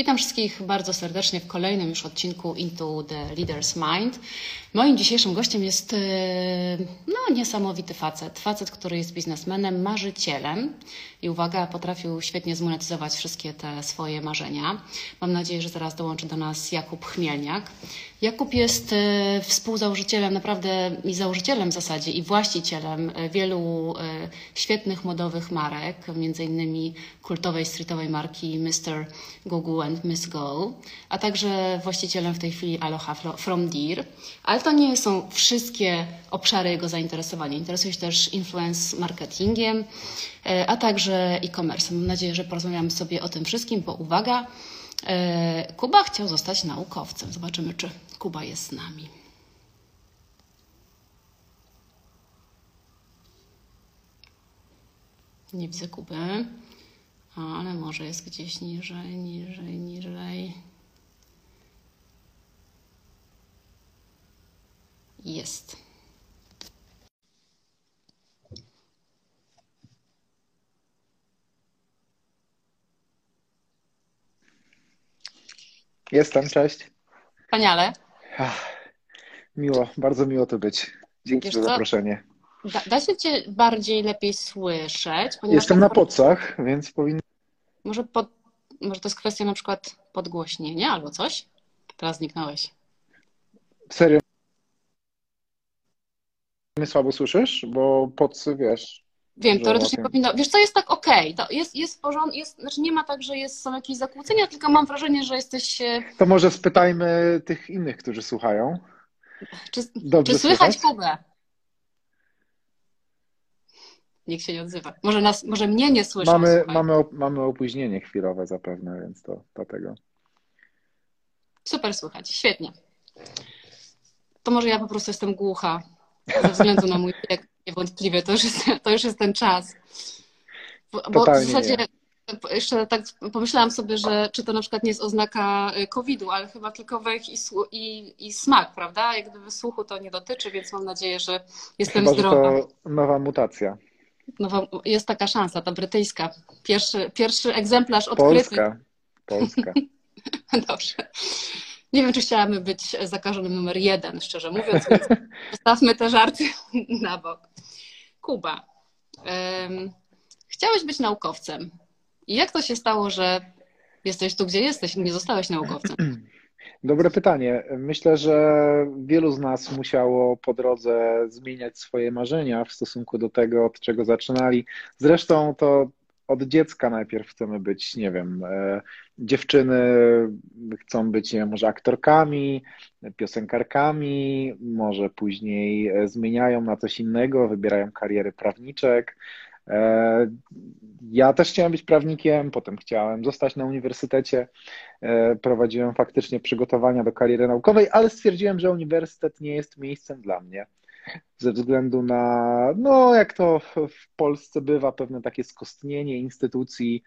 Witam wszystkich bardzo serdecznie w kolejnym już odcinku Into the Leader's Mind. Moim dzisiejszym gościem jest e, no, niesamowity facet. Facet, który jest biznesmenem, marzycielem i uwaga, potrafił świetnie zmonetyzować wszystkie te swoje marzenia. Mam nadzieję, że zaraz dołączy do nas Jakub Chmielniak. Jakub jest e, współzałożycielem, naprawdę i założycielem w zasadzie i właścicielem e, wielu świetnych modowych marek, między innymi kultowej streetowej marki Mr. Google Miss Go, a także właścicielem w tej chwili Aloha from Deer. Ale to nie są wszystkie obszary jego zainteresowania. Interesuje się też influence marketingiem, e, a także e-commerce. Mam nadzieję, że porozmawiamy sobie o tym wszystkim, bo uwaga, e, Kuba chciał zostać naukowcem. Zobaczymy, czy Kuba jest z nami. Nie widzę Kuby, ale może jest gdzieś niżej, niżej, niżej. Jest. Jestem, cześć. Wspaniale. Miło, bardzo miło tu być. Dzięki Wiesz za zaproszenie. Da, da się Cię bardziej lepiej słyszeć? Jestem na pocach, więc powinno. Może, pod, może to jest kwestia na przykład podgłośnienia albo coś? Teraz zniknąłeś. Serio. Mnie słabo słyszysz? Bo pocy, wiesz. Wiem, teoretycznie łapię. powinno. Wiesz co, jest tak okej. To jest, jest w porządku, jest, znaczy nie ma tak, że jest, są jakieś zakłócenia, tylko mam wrażenie, że jesteś. e, To może spytajmy tych innych, którzy słuchają. Czy, czy słychać słychać? Kubę? Nikt się nie odzywa. Może, nas, może mnie nie słyszą. Mamy, słuchaj. mamy, op- mamy opóźnienie chwilowe zapewne, więc to dlatego. Super słychać, świetnie. To może ja po prostu jestem głucha ze względu na mój wiek. Niewątpliwie to już jest, to już jest ten czas. Bo, bo w zasadzie jeszcze tak pomyślałam sobie, że czy to na przykład nie jest oznaka y, COVID-u, ale chyba tylko węch i, i, i smak, prawda? Jak gdyby słuchu to nie dotyczy, więc mam nadzieję, że jestem Chyba, że zdrowa. to nowa mutacja. Nowa, jest taka szansa, ta brytyjska. Pierwszy, pierwszy egzemplarz odkryty. Polska. Polska. Dobrze. Nie wiem, czy chciałabym być zakażonym numer jeden, szczerze mówiąc, więc zostawmy te żarty na bok. Kuba, em, chciałeś być naukowcem. I jak to się stało, że jesteś tu, gdzie jesteś i nie zostałeś naukowcem? Dobre pytanie. Myślę, że wielu z nas musiało po drodze zmieniać swoje marzenia w stosunku do tego, od czego zaczynali. Zresztą to od dziecka najpierw chcemy być, nie wiem, e, dziewczyny chcą być, nie wiem, może aktorkami, piosenkarkami, może później e, zmieniają na coś innego, wybierają kariery prawniczek. E, Ja też chciałem być prawnikiem, potem chciałem zostać na uniwersytecie. E, Prowadziłem faktycznie przygotowania do kariery naukowej, ale stwierdziłem, że uniwersytet nie jest miejscem dla mnie. Ze względu na, no jak to w- Polsce bywa, pewne takie skostnienie instytucji,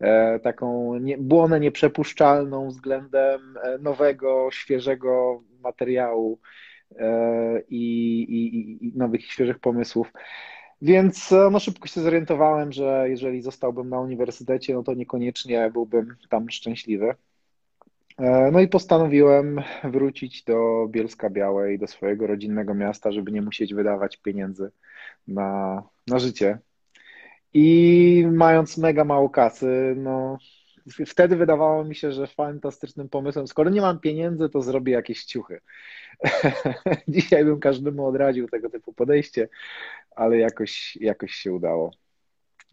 e, taką nie, błonę nieprzepuszczalną względem nowego, świeżego materiału i, i- i nowych, świeżych pomysłów. Więc e, no, szybko się zorientowałem, że jeżeli zostałbym na uniwersytecie, no to niekoniecznie byłbym tam szczęśliwy. E, No i postanowiłem wrócić do Bielska Białej, do swojego rodzinnego miasta, żeby nie musieć wydawać pieniędzy na, na życie. I mając mega mało kasy, no wtedy wydawało mi się, że fantastycznym pomysłem, skoro nie mam pieniędzy, to zrobię jakieś ciuchy. Dzisiaj bym każdemu odradził tego typu podejście, ale jakoś, jakoś się udało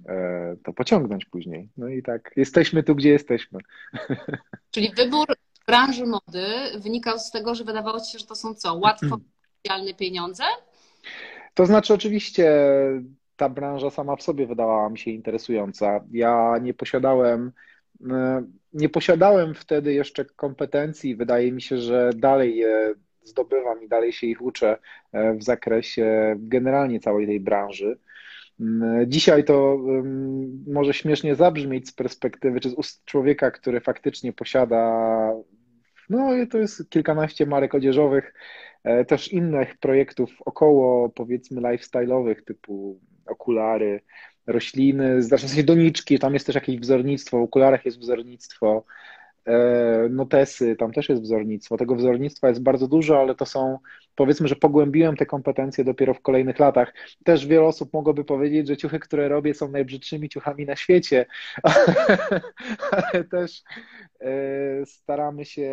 e, to pociągnąć później. No i tak, jesteśmy tu, gdzie jesteśmy. Czyli wybór branży mody wynikał z tego, że wydawało ci się, że to są co? Łatwo realne pieniądze? To znaczy, oczywiście ta branża sama w sobie wydawała mi się interesująca. Ja nie posiadałem, e, nie posiadałem wtedy jeszcze kompetencji. Wydaje mi się, że dalej je zdobywam i dalej się ich uczę e, w zakresie generalnie całej tej branży. Mm, Dzisiaj to ym, może śmiesznie zabrzmieć z perspektywy, czy z ust człowieka, który faktycznie posiada, no to jest kilkanaście marek odzieżowych, e, też innych projektów około powiedzmy lifestyle'owych, typu okulary, rośliny, znaczy w sensie doniczki, tam jest też jakieś wzornictwo, w okularach jest wzornictwo, notesy, tam też jest wzornictwo. Tego wzornictwa jest bardzo dużo, ale to są, powiedzmy, że pogłębiłem te kompetencje dopiero w kolejnych latach. Też wiele osób mogłoby powiedzieć, że ciuchy, które robię, są najbrzydszymi ciuchami na świecie, ale też e, staramy się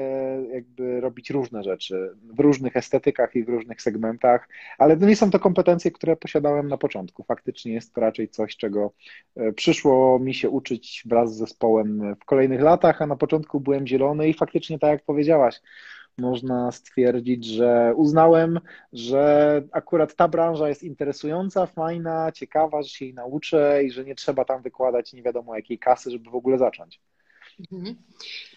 jakby robić różne rzeczy w różnych estetykach i w różnych segmentach, ale nie są to kompetencje, które posiadałem na początku. Faktycznie jest to raczej coś, czego e, przyszło mi się uczyć wraz z zespołem w kolejnych latach, a na początku byłem zielony i faktycznie tak jak powiedziałaś, można stwierdzić, że uznałem, że akurat ta branża jest interesująca, fajna, ciekawa, że się jej nauczę i że nie trzeba tam wykładać nie wiadomo jakiej kasy, żeby w ogóle zacząć. Mhm.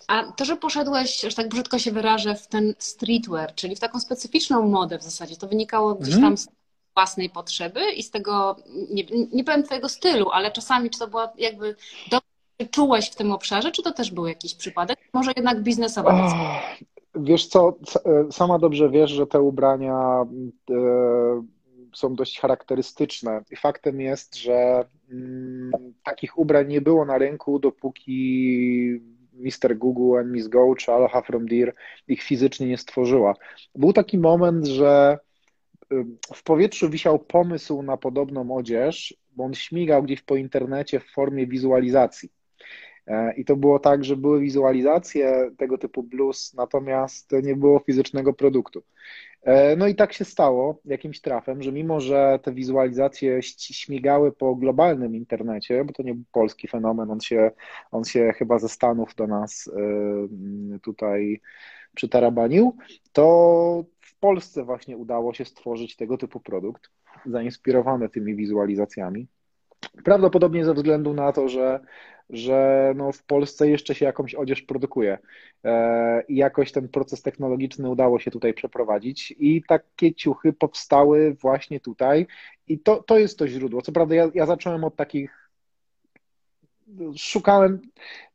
A to, że poszedłeś, że tak brzydko się wyrażę, w ten streetwear, czyli w taką specyficzną modę w zasadzie, to wynikało gdzieś tam z własnej potrzeby i z tego, nie, nie powiem twojego stylu, ale czasami czy to było jakby dobrze czułeś w tym obszarze, czy to też był jakiś przypadek? Może jednak biznesowo? Oh, wiesz co, e, sama dobrze wiesz, że te ubrania e, są dość charakterystyczne i faktem jest, że mm, takich ubrań nie było na rynku, dopóki Mr. Google and Miss Go czy Aloha from Deer ich fizycznie nie stworzyła. Był taki moment, że w powietrzu wisiał pomysł na podobną odzież, bo on śmigał gdzieś po internecie w formie wizualizacji. E, I to było tak, że były wizualizacje tego typu blues, natomiast nie było fizycznego produktu. E, no i tak się stało jakimś trafem, że mimo, że te wizualizacje śmigały po globalnym internecie, bo to nie był polski fenomen, on się, on się chyba ze Stanów do nas e, tutaj przytarabanił, to w Polsce właśnie udało się stworzyć tego typu produkt, zainspirowany tymi wizualizacjami. Prawdopodobnie ze względu na to, że, że no w Polsce jeszcze się jakąś odzież produkuje. E, i jakoś ten proces technologiczny udało się tutaj przeprowadzić i takie ciuchy powstały właśnie tutaj. I to, to jest to źródło. Co prawda ja, ja zacząłem od takich szukałem,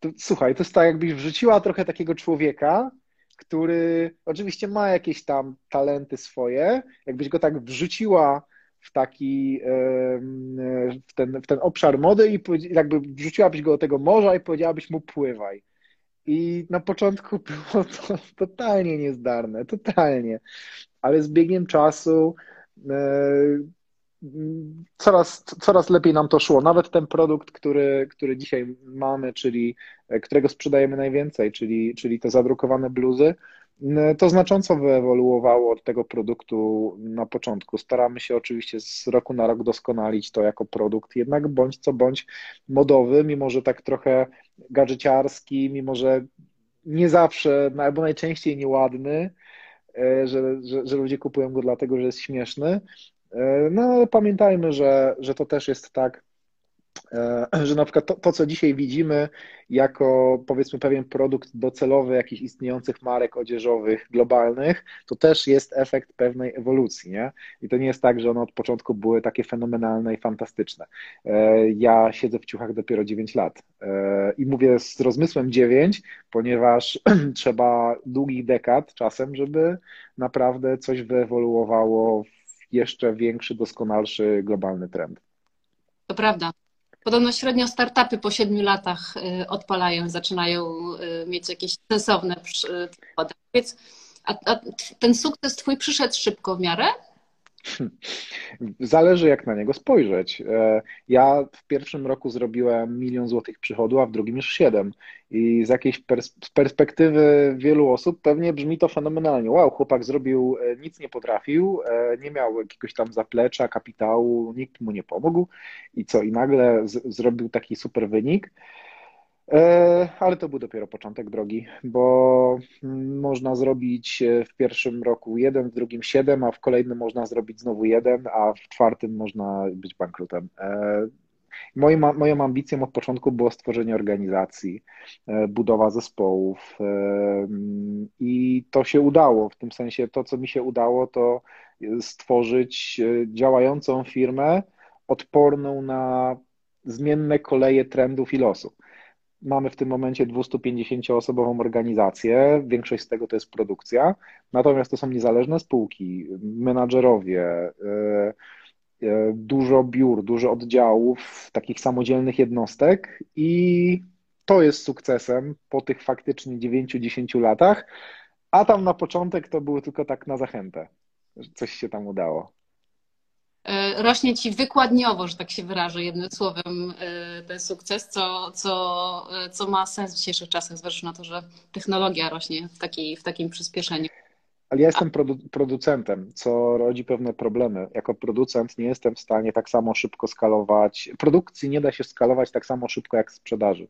to, słuchaj, to jest tak jakbyś wrzuciła trochę takiego człowieka, który oczywiście ma jakieś tam talenty swoje, jakbyś go tak wrzuciła w taki, w ten, w ten obszar mody i jakby wrzuciłabyś go do tego morza i powiedziałabyś mu pływaj. I na początku było to totalnie niezdarne, totalnie. Ale z biegiem czasu e, coraz, coraz lepiej nam to szło. Nawet ten produkt, który, który dzisiaj mamy, czyli którego sprzedajemy najwięcej, czyli, czyli te zadrukowane bluzy, to znacząco wyewoluowało od tego produktu na początku. Staramy się oczywiście z roku na rok doskonalić to jako produkt, jednak bądź co bądź modowy, mimo że tak trochę gadżeciarski, mimo że nie zawsze, albo najczęściej nieładny, e, że, że, że ludzie kupują go dlatego, że jest śmieszny. E, no ale pamiętajmy, że, że to też jest tak, że na przykład to, to, co dzisiaj widzimy jako powiedzmy pewien produkt docelowy jakichś istniejących marek odzieżowych globalnych, to też jest efekt pewnej ewolucji, nie? I to nie jest tak, że one od początku były takie fenomenalne i fantastyczne. E, ja siedzę w ciuchach dopiero 9 lat e, i mówię z rozmysłem 9, ponieważ trzeba długich dekad czasem, żeby naprawdę coś wyewoluowało w jeszcze większy, doskonalszy globalny trend. To prawda. Podobno średnio startupy po siedmiu latach y, odpalają, zaczynają y, mieć jakieś sensowne przychody. Więc a, a ten sukces twój przyszedł szybko w miarę? Zależy, jak na niego spojrzeć. E, ja w pierwszym roku zrobiłem milion złotych przychodu, a w drugim już siedem. I z jakiejś pers z perspektywy wielu osób pewnie brzmi to fenomenalnie. Wow, chłopak zrobił, e, nic nie potrafił, e, nie miał jakiegoś tam zaplecza, kapitału, nikt mu nie pomógł. I co, i nagle zrobił taki super wynik. E, ale to był dopiero początek drogi, bo można zrobić e, w pierwszym roku jeden, w drugim siedem, a w kolejnym można zrobić znowu jeden, a w czwartym można być bankrutem. E, moim, moją ambicją od początku było stworzenie organizacji, budowa zespołów i to się udało. W tym sensie to, co mi się udało, to stworzyć działającą firmę odporną na zmienne koleje trendów i losu. Mamy w tym momencie 250-osobową organizację, większość z tego to jest produkcja, natomiast to są niezależne spółki, menadżerowie, e, e, dużo biur, dużo oddziałów, takich samodzielnych jednostek i to jest sukcesem po tych faktycznie 9-10 latach, a tam na początek to było tylko tak na zachętę, coś się tam udało. E, rośnie ci wykładniowo, że tak się wyrażę jednym słowem, e, ten sukces, co, co, e, co ma sens w dzisiejszych czasach, zważywszy na to, że technologia rośnie w, takiej, w takim przyspieszeniu. Ale ja jestem produ- producentem, co rodzi pewne problemy. Jako producent nie jestem w stanie tak samo szybko skalować. Produkcji nie da się skalować tak samo szybko jak sprzedaży.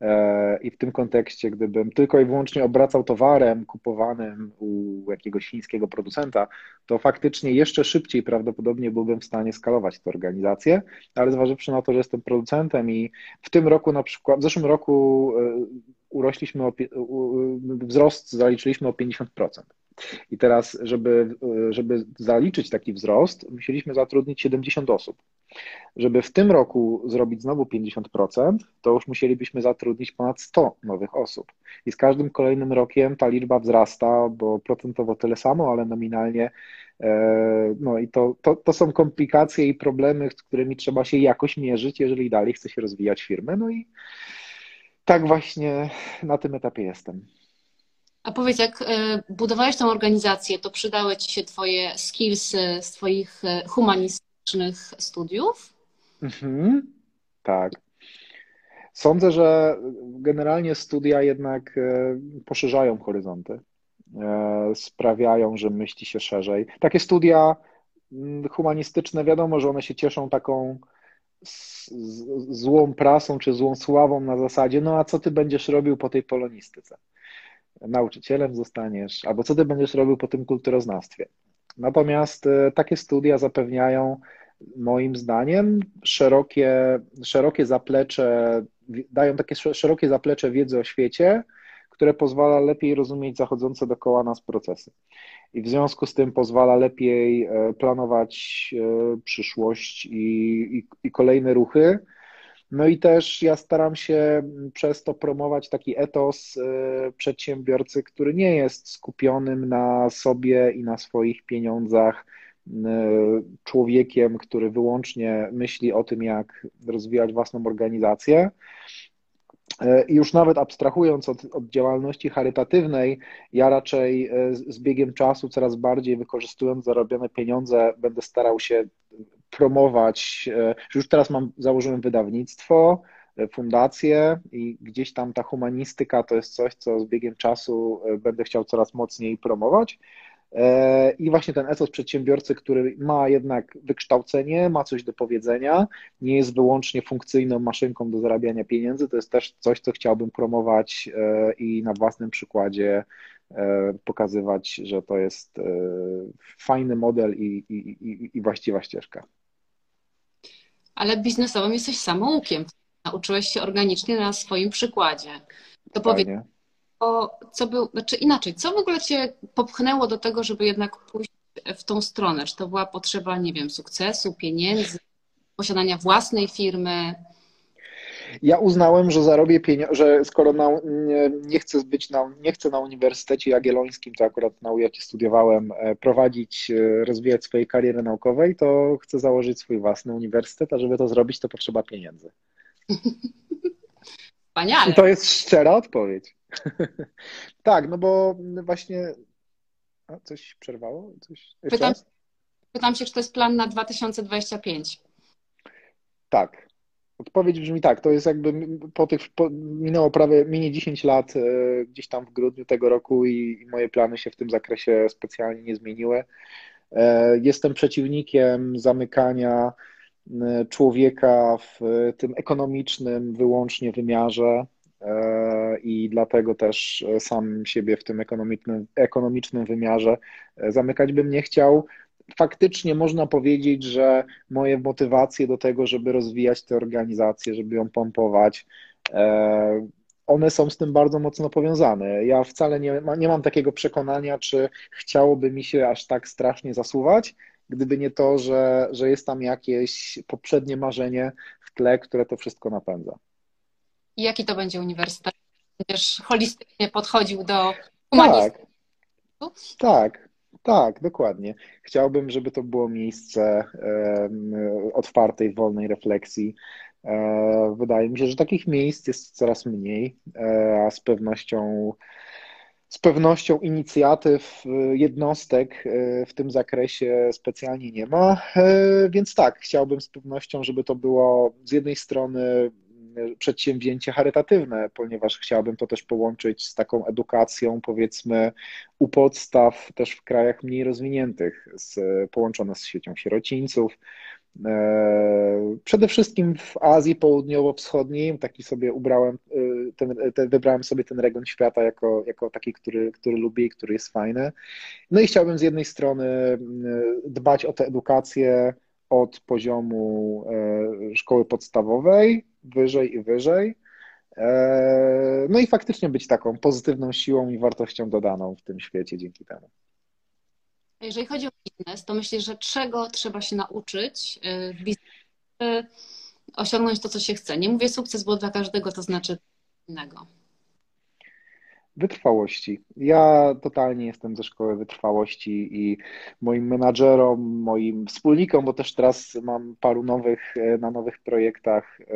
E, I w tym kontekście, gdybym tylko i wyłącznie obracał towarem kupowanym u jakiegoś chińskiego producenta, to faktycznie jeszcze szybciej prawdopodobnie byłbym w stanie skalować tę organizację, ale zważywszy na to, że jestem producentem i w tym roku na przykład, w zeszłym roku e, urośliśmy, o, wzrost zaliczyliśmy o 50%. I teraz, żeby, żeby zaliczyć taki wzrost, musieliśmy zatrudnić 70 osób. Żeby w tym roku zrobić znowu 50%, to już musielibyśmy zatrudnić ponad 100 nowych osób. I z każdym kolejnym rokiem ta liczba wzrasta, bo procentowo tyle samo, ale nominalnie. E, no i to, to, to są komplikacje i problemy, z którymi trzeba się jakoś mierzyć, jeżeli dalej chce się rozwijać firmę. No i tak właśnie na tym etapie jestem. A powiedz, jak e, budowałeś tą organizację, to przydały Ci się Twoje skillsy z Twoich e, humanistycznych studiów? Mhm, tak. Sądzę, że generalnie studia jednak e, poszerzają horyzonty, sprawiają, że myśli się szerzej. Takie studia mm, humanistyczne, wiadomo, że one się cieszą taką złą prasą czy złą sławą na zasadzie, no a co ty będziesz robił po tej polonistyce? nauczycielem zostaniesz, albo co ty będziesz robił po tym kulturoznawstwie. Natomiast e, takie studia zapewniają moim zdaniem szerokie, szerokie zaplecze, dają takie szerokie zaplecze wiedzy o świecie, które pozwala lepiej rozumieć zachodzące dookoła nas procesy. I w związku z tym pozwala lepiej e, planować e, przyszłość i, i, i kolejne ruchy, no i też ja staram się przez to promować taki etos y, przedsiębiorcy, który nie jest skupionym na sobie i na swoich pieniądzach, y, człowiekiem, który wyłącznie myśli o tym, jak rozwijać własną organizację. Y, I już nawet abstrahując od, od, działalności charytatywnej, ja raczej z biegiem czasu coraz bardziej wykorzystując zarobione pieniądze, będę starał się promować, e, już teraz mam, założyłem wydawnictwo, e, fundację i gdzieś tam ta humanistyka to jest coś, co z biegiem czasu e, będę chciał coraz mocniej promować. I właśnie ten etos przedsiębiorcy, który ma jednak wykształcenie, ma coś do powiedzenia, nie jest wyłącznie funkcyjną maszynką do zarabiania pieniędzy, to jest też coś, co chciałbym promować i na własnym przykładzie pokazywać, że to jest fajny model i, i, i, i właściwa ścieżka ale biznesowym jesteś samoukiem. Nauczyłeś się organicznie na swoim przykładzie. To powiedz, o, co był, znaczy inaczej, co w ogóle cię popchnęło do tego, żeby jednak pójść w tą stronę? Czy to była potrzeba, nie wiem, sukcesu, pieniędzy, posiadania własnej firmy? Ja uznałem, że zarobię pieniądze, że skoro na, nie, nie, chcę być na, nie chcę na Uniwersytecie Jagiellońskim, to akurat na UJAC studiowałem, e, prowadzić, e, rozwijać swojej kariery naukowej, to chcę założyć swój własny uniwersytet, a żeby to zrobić, to potrzeba pieniędzy. Wspaniale. I to jest szczera odpowiedź. tak, no bo właśnie. A, coś przerwało? Coś... Pytam, pytam się, czy to jest plan na 2025. Tak, Odpowiedź brzmi tak, to jest jakby po tych, po, minęło prawie, minie 10 lat e, gdzieś tam w grudniu tego roku i, i moje plany się w tym zakresie specjalnie nie zmieniły. E, jestem przeciwnikiem zamykania e, człowieka w tym ekonomicznym wyłącznie wymiarze i dlatego też sam siebie w tym ekonomicznym, ekonomicznym wymiarze zamykać bym nie chciał faktycznie można powiedzieć, że moje motywacje do tego, żeby rozwijać tę organizację, żeby ją pompować, e, one są z tym bardzo mocno powiązane. Ja wcale nie, nie mam takiego przekonania, czy chciałoby mi się aż tak strasznie zasuwać, gdyby nie to, że, że jest tam jakieś poprzednie marzenie w tle, które to wszystko napędza. I jaki to będzie uniwersytet? Będziesz holistycznie podchodził do humanizmu? Tak, tak. Tak, dokładnie. Chciałbym, żeby to było miejsce otwartej, wolnej refleksji, Wydaje mi się, że takich miejsc jest coraz mniej, a z pewnością z pewnością inicjatyw, jednostek w tym zakresie specjalnie nie ma, więc tak, chciałbym z pewnością, żeby to było z jednej strony przedsięwzięcie charytatywne, ponieważ chciałbym to też połączyć z taką edukacją, powiedzmy, u podstaw też w krajach mniej rozwiniętych, z, połączone z siecią sierocińców. E, przede wszystkim w Azji Południowo-Wschodniej, taki sobie ubrałem, e, ten, ten, wybrałem sobie ten region świata jako, jako taki, który, który lubię i który jest fajny. No i chciałbym z jednej strony dbać o tę edukację od poziomu e, szkoły podstawowej, wyżej i wyżej. E, no i faktycznie być taką pozytywną siłą i wartością dodaną w tym świecie dzięki temu. Jeżeli chodzi o biznes, to myślę, że czego trzeba się nauczyć e, w biznesie, osiągnąć to, co się chce. Nie mówię sukces, bo dla każdego to znaczy innego. Wytrwałości. Ja totalnie jestem ze szkoły wytrwałości i moim menadżerom, moim wspólnikom, bo też teraz mam paru nowych, e, na nowych projektach, e,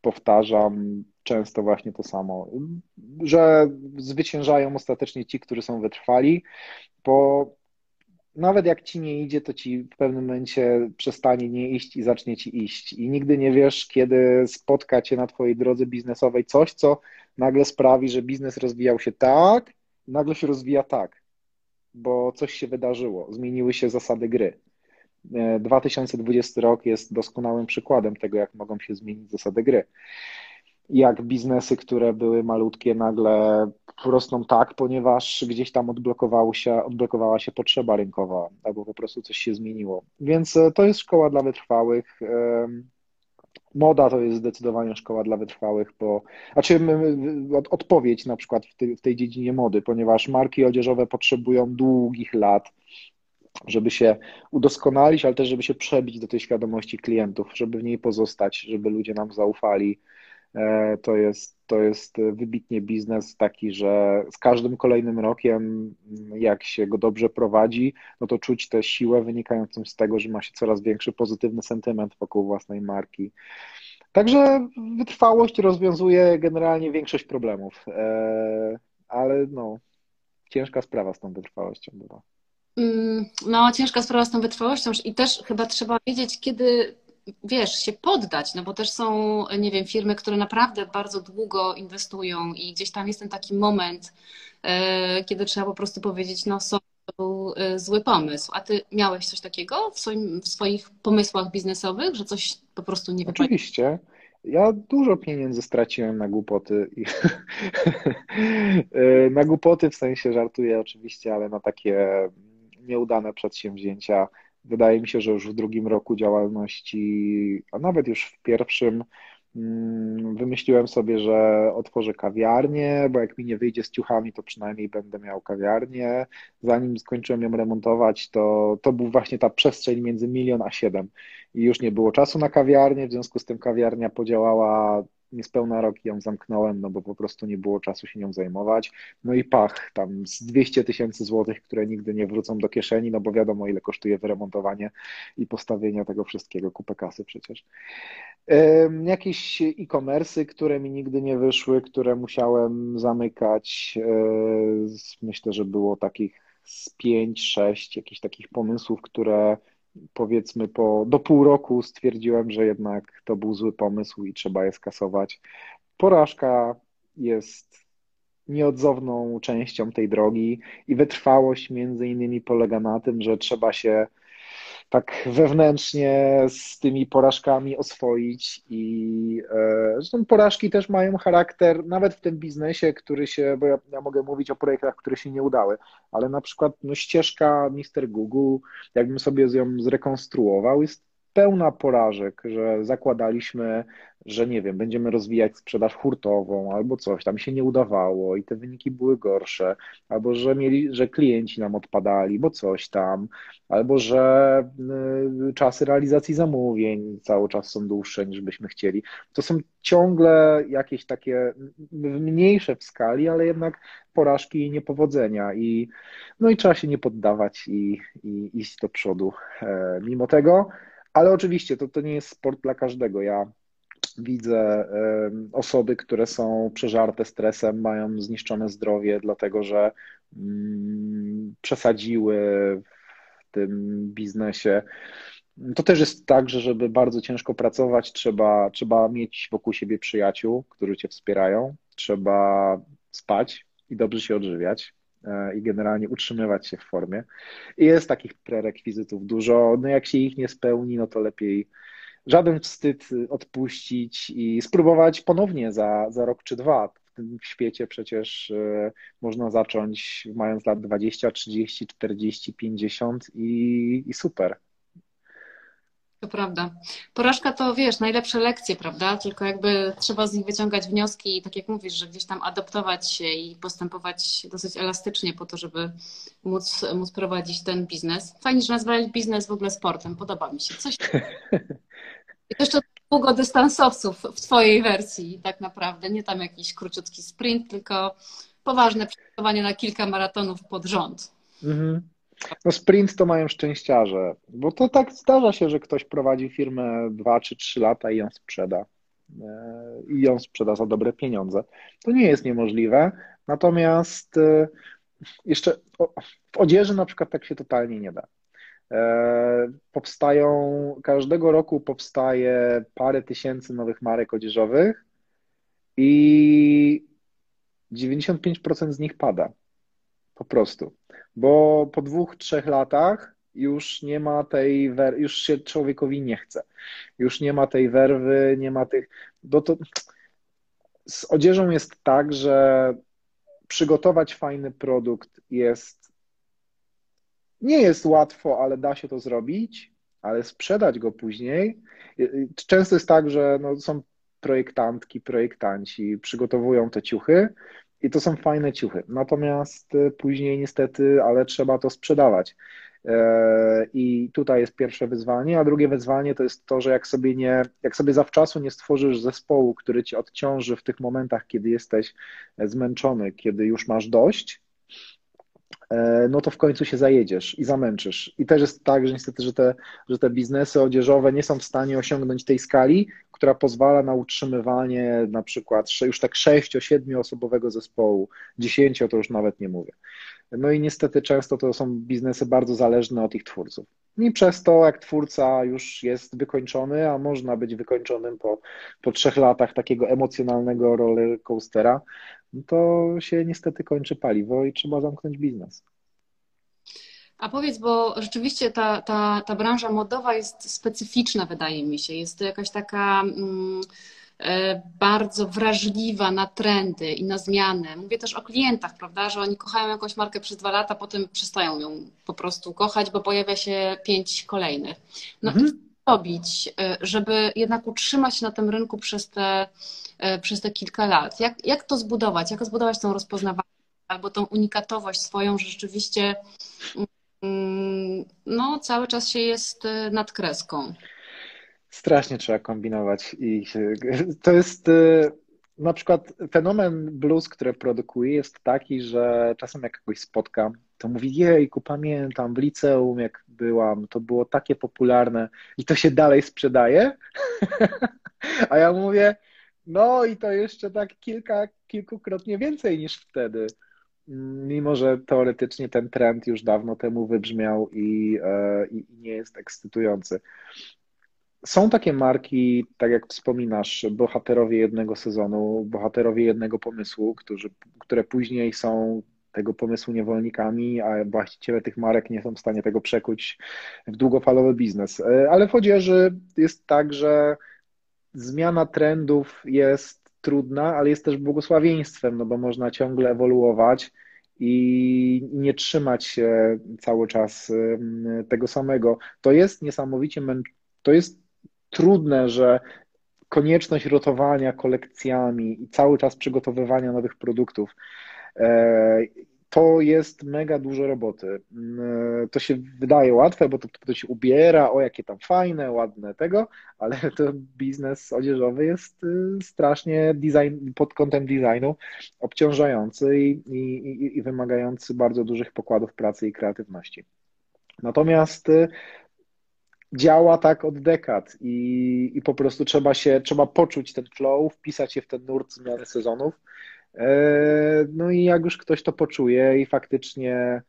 powtarzam często właśnie to samo, że zwyciężają ostatecznie ci, którzy są wytrwali, bo nawet jak ci nie idzie, to ci w pewnym momencie przestanie nie iść i zacznie ci iść. I nigdy nie wiesz, kiedy spotka cię na twojej drodze biznesowej coś, co nagle sprawi, że biznes rozwijał się tak, nagle się rozwija tak, bo coś się wydarzyło, zmieniły się zasady gry. 2020 e, rok jest doskonałym przykładem tego, jak mogą się zmienić zasady gry. Jak biznesy, które były malutkie, nagle rosną tak, ponieważ gdzieś tam się, odblokowała się potrzeba rynkowa, albo po prostu coś się zmieniło. Więc e, to jest szkoła dla wytrwałych. Moda to jest zdecydowanie szkoła dla wytrwałych, bo znaczy odpowiedź na przykład w tej dziedzinie mody, ponieważ marki odzieżowe potrzebują długich lat, żeby się udoskonalić, ale też żeby się przebić do tej świadomości klientów, żeby w niej pozostać, żeby ludzie nam zaufali. E, to jest, to jest wybitnie biznes taki, że z każdym kolejnym rokiem, jak się go dobrze prowadzi, no to czuć tę siłę wynikającą z tego, że ma się coraz większy pozytywny sentyment wokół własnej marki. Także wytrwałość rozwiązuje generalnie większość problemów, e, ale no, ciężka sprawa z tą wytrwałością bywa. Mm, no, ciężka sprawa z tą wytrwałością i też chyba trzeba wiedzieć, kiedy wiesz, się poddać, no bo też są, nie wiem, firmy, które naprawdę bardzo długo inwestują i gdzieś tam jest ten taki moment, e, kiedy trzeba po prostu powiedzieć, no sorry, był e, zły pomysł. A ty miałeś coś takiego w, swoim, w swoich pomysłach biznesowych, że coś po prostu nie wypaliło? Oczywiście. Ja dużo pieniędzy straciłem na głupoty. E, na głupoty w sensie żartuję oczywiście, ale na takie nieudane przedsięwzięcia Wydaje mi się, że już w drugim roku działalności, a nawet już w pierwszym, mm, wymyśliłem sobie, że otworzę kawiarnię, bo jak mi nie wyjdzie z ciuchami, to przynajmniej będę miał kawiarnię. Zanim skończyłem ją remontować, to, to był właśnie ta przestrzeń między milion a siedem. I już nie było czasu na kawiarnię, w związku z tym kawiarnia podziałała niespełna rok ją zamknąłem, no bo po prostu nie było czasu się nią zajmować. No i pach, tam z 200 tysięcy złotych, które nigdy nie wrócą do kieszeni, no bo wiadomo ile kosztuje wyremontowanie i postawienie tego wszystkiego, kupę kasy przecież. Jakieś e-commerce, które mi nigdy nie wyszły, które musiałem zamykać. E, myślę, że było takich z 5-6 jakichś takich pomysłów, które powiedzmy po, do pół roku stwierdziłem, że jednak to był zły pomysł i trzeba je skasować. Porażka jest nieodzowną częścią tej drogi i wytrwałość między innymi polega na tym, że trzeba się tak wewnętrznie z tymi porażkami oswoić i e, zresztą porażki też mają charakter, nawet w tym biznesie, który się, bo ja, ja, mogę mówić o projektach, które się nie udały, ale na przykład no, ścieżka Mister Google, jakbym sobie ją zrekonstruował, jest pełna porażek, że zakładaliśmy, że nie wiem, będziemy rozwijać sprzedaż hurtową albo coś, tam się nie udawało i te wyniki były gorsze, albo że mieli, że klienci nam odpadali, bo coś tam, albo że y, czasy realizacji zamówień cały czas są dłuższe niż byśmy chcieli. To są ciągle jakieś takie mniejsze w skali, ale jednak porażki i niepowodzenia i no i trzeba się nie poddawać i, i iść do przodu. E, mimo tego Ale oczywiście to, to nie jest sport dla każdego. Ja widzę osoby, które są przeżarte stresem, mają zniszczone zdrowie, dlatego że mm, przesadziły w tym biznesie. To też jest tak, że żeby bardzo ciężko pracować, trzeba, trzeba mieć wokół siebie przyjaciół, którzy cię wspierają, trzeba spać i dobrze się odżywiać i generalnie utrzymywać się w formie. I jest takich prerekwizytów dużo. No jak się ich nie spełni, no to lepiej żaden wstyd odpuścić i spróbować ponownie za, za rok czy dwa. W tym świecie przecież e, można zacząć mając lat 20, 30, 40, 50 i, i super. To prawda. Porażka to, wiesz, najlepsze lekcje, prawda? Tylko jakby trzeba z nich wyciągać wnioski i tak jak mówisz, że gdzieś tam adaptować się i postępować dosyć elastycznie po to, żeby móc, móc prowadzić ten biznes. Fajnie, że nazwałeś biznes w ogóle sportem. Podoba mi się. Coś... I to jeszcze długodystansowców w twojej wersji tak naprawdę. Nie tam jakiś króciutki sprint, tylko poważne przygotowanie na kilka maratonów pod rząd. Mhm. No sprint to mają szczęściarze, bo to tak zdarza się, że ktoś prowadzi firmę 2 czy 3 lata i ją sprzeda. E, I ją sprzeda za dobre pieniądze. To nie jest niemożliwe. Natomiast e, jeszcze w odzieży na przykład tak się totalnie nie da. E, powstają, każdego roku powstaje parę tysięcy nowych marek odzieżowych i 95% z nich pada. Po prostu. Bo po dwóch, trzech latach już nie ma tej, wer- już się człowiekowi nie chce. Już nie ma tej werwy, nie ma tych. Bo to z odzieżą jest tak, że przygotować fajny produkt jest. Nie jest łatwo, ale da się to zrobić, ale sprzedać go później. Często jest tak, że no, są projektantki, projektanci, przygotowują te ciuchy, i to są fajne ciuchy. Natomiast y, później niestety, ale trzeba to sprzedawać. E, I tutaj jest pierwsze wyzwanie, a drugie wyzwanie to jest to, że jak sobie nie, jak sobie zawczasu nie stworzysz zespołu, który ci odciąży w tych momentach, kiedy jesteś zmęczony, kiedy już masz dość, e, no to w końcu się zajedziesz i zamęczysz. I też jest tak, że niestety, że te, że te biznesy odzieżowe nie są w stanie osiągnąć tej skali, która pozwala na utrzymywanie na przykład już tak 6-7 osobowego zespołu, 10 to już nawet nie mówię. No i niestety często to są biznesy bardzo zależne od ich twórców. I przez to, jak twórca już jest wykończony, a można być wykończonym po, po trzech latach takiego emocjonalnego rollercoastera, to się niestety kończy paliwo i trzeba zamknąć biznes. A powiedz, bo rzeczywiście ta, ta, ta branża modowa jest specyficzna, wydaje mi się. Jest to jakaś taka mm, bardzo wrażliwa na trendy i na zmiany. Mówię też o klientach, prawda, że oni kochają jakąś markę przez dwa lata, potem przestają ją po prostu kochać, bo pojawia się pięć kolejnych. No mhm. co robić, e, żeby jednak utrzymać się na tym rynku przez te, e, przez te kilka lat? Jak, jak to zbudować? Jak zbudować tą rozpoznawalność? albo tą unikatowość swoją, że rzeczywiście Mm, no, cały czas się jest nad kreską. Strasznie trzeba kombinować i to jest y, na przykład fenomen blues, który produkuję jest taki, że czasem jak kogoś spotkam, to mówi, jejku, pamiętam, w liceum jak byłam, to było takie popularne i to się dalej sprzedaje? A ja mówię, no i to jeszcze tak kilka, kilkukrotnie więcej niż wtedy mimo że teoretycznie ten trend już dawno temu wybrzmiał i, e, i nie jest ekscytujący. Są takie marki, tak jak wspominasz, bohaterowie jednego sezonu, bohaterowie jednego pomysłu, którzy, które później są tego pomysłu niewolnikami, a właściciele tych marek nie są w stanie tego przekuć w długofalowy biznes. E, ale w odzieży jest tak, że zmiana trendów jest trudna, ale jest też błogosławieństwem, no bo można ciągle ewoluować i nie trzymać się cały czas tego samego. To jest niesamowicie, to jest trudne, że konieczność rotowania kolekcjami i cały czas przygotowywania nowych produktów e, to jest mega dużo roboty. Mm, to się wydaje łatwe, bo to, to się ubiera, o jakie tam fajne, ładne tego, ale to biznes odzieżowy jest y, strasznie design, pod kątem designu obciążający i, i, i wymagający bardzo dużych pokładów pracy i kreatywności. Natomiast y, działa tak od dekad i, i po prostu trzeba się, trzeba poczuć ten flow, wpisać się w ten nurt zmiany sezonów. No i jak już ktoś to poczuje i faktycznie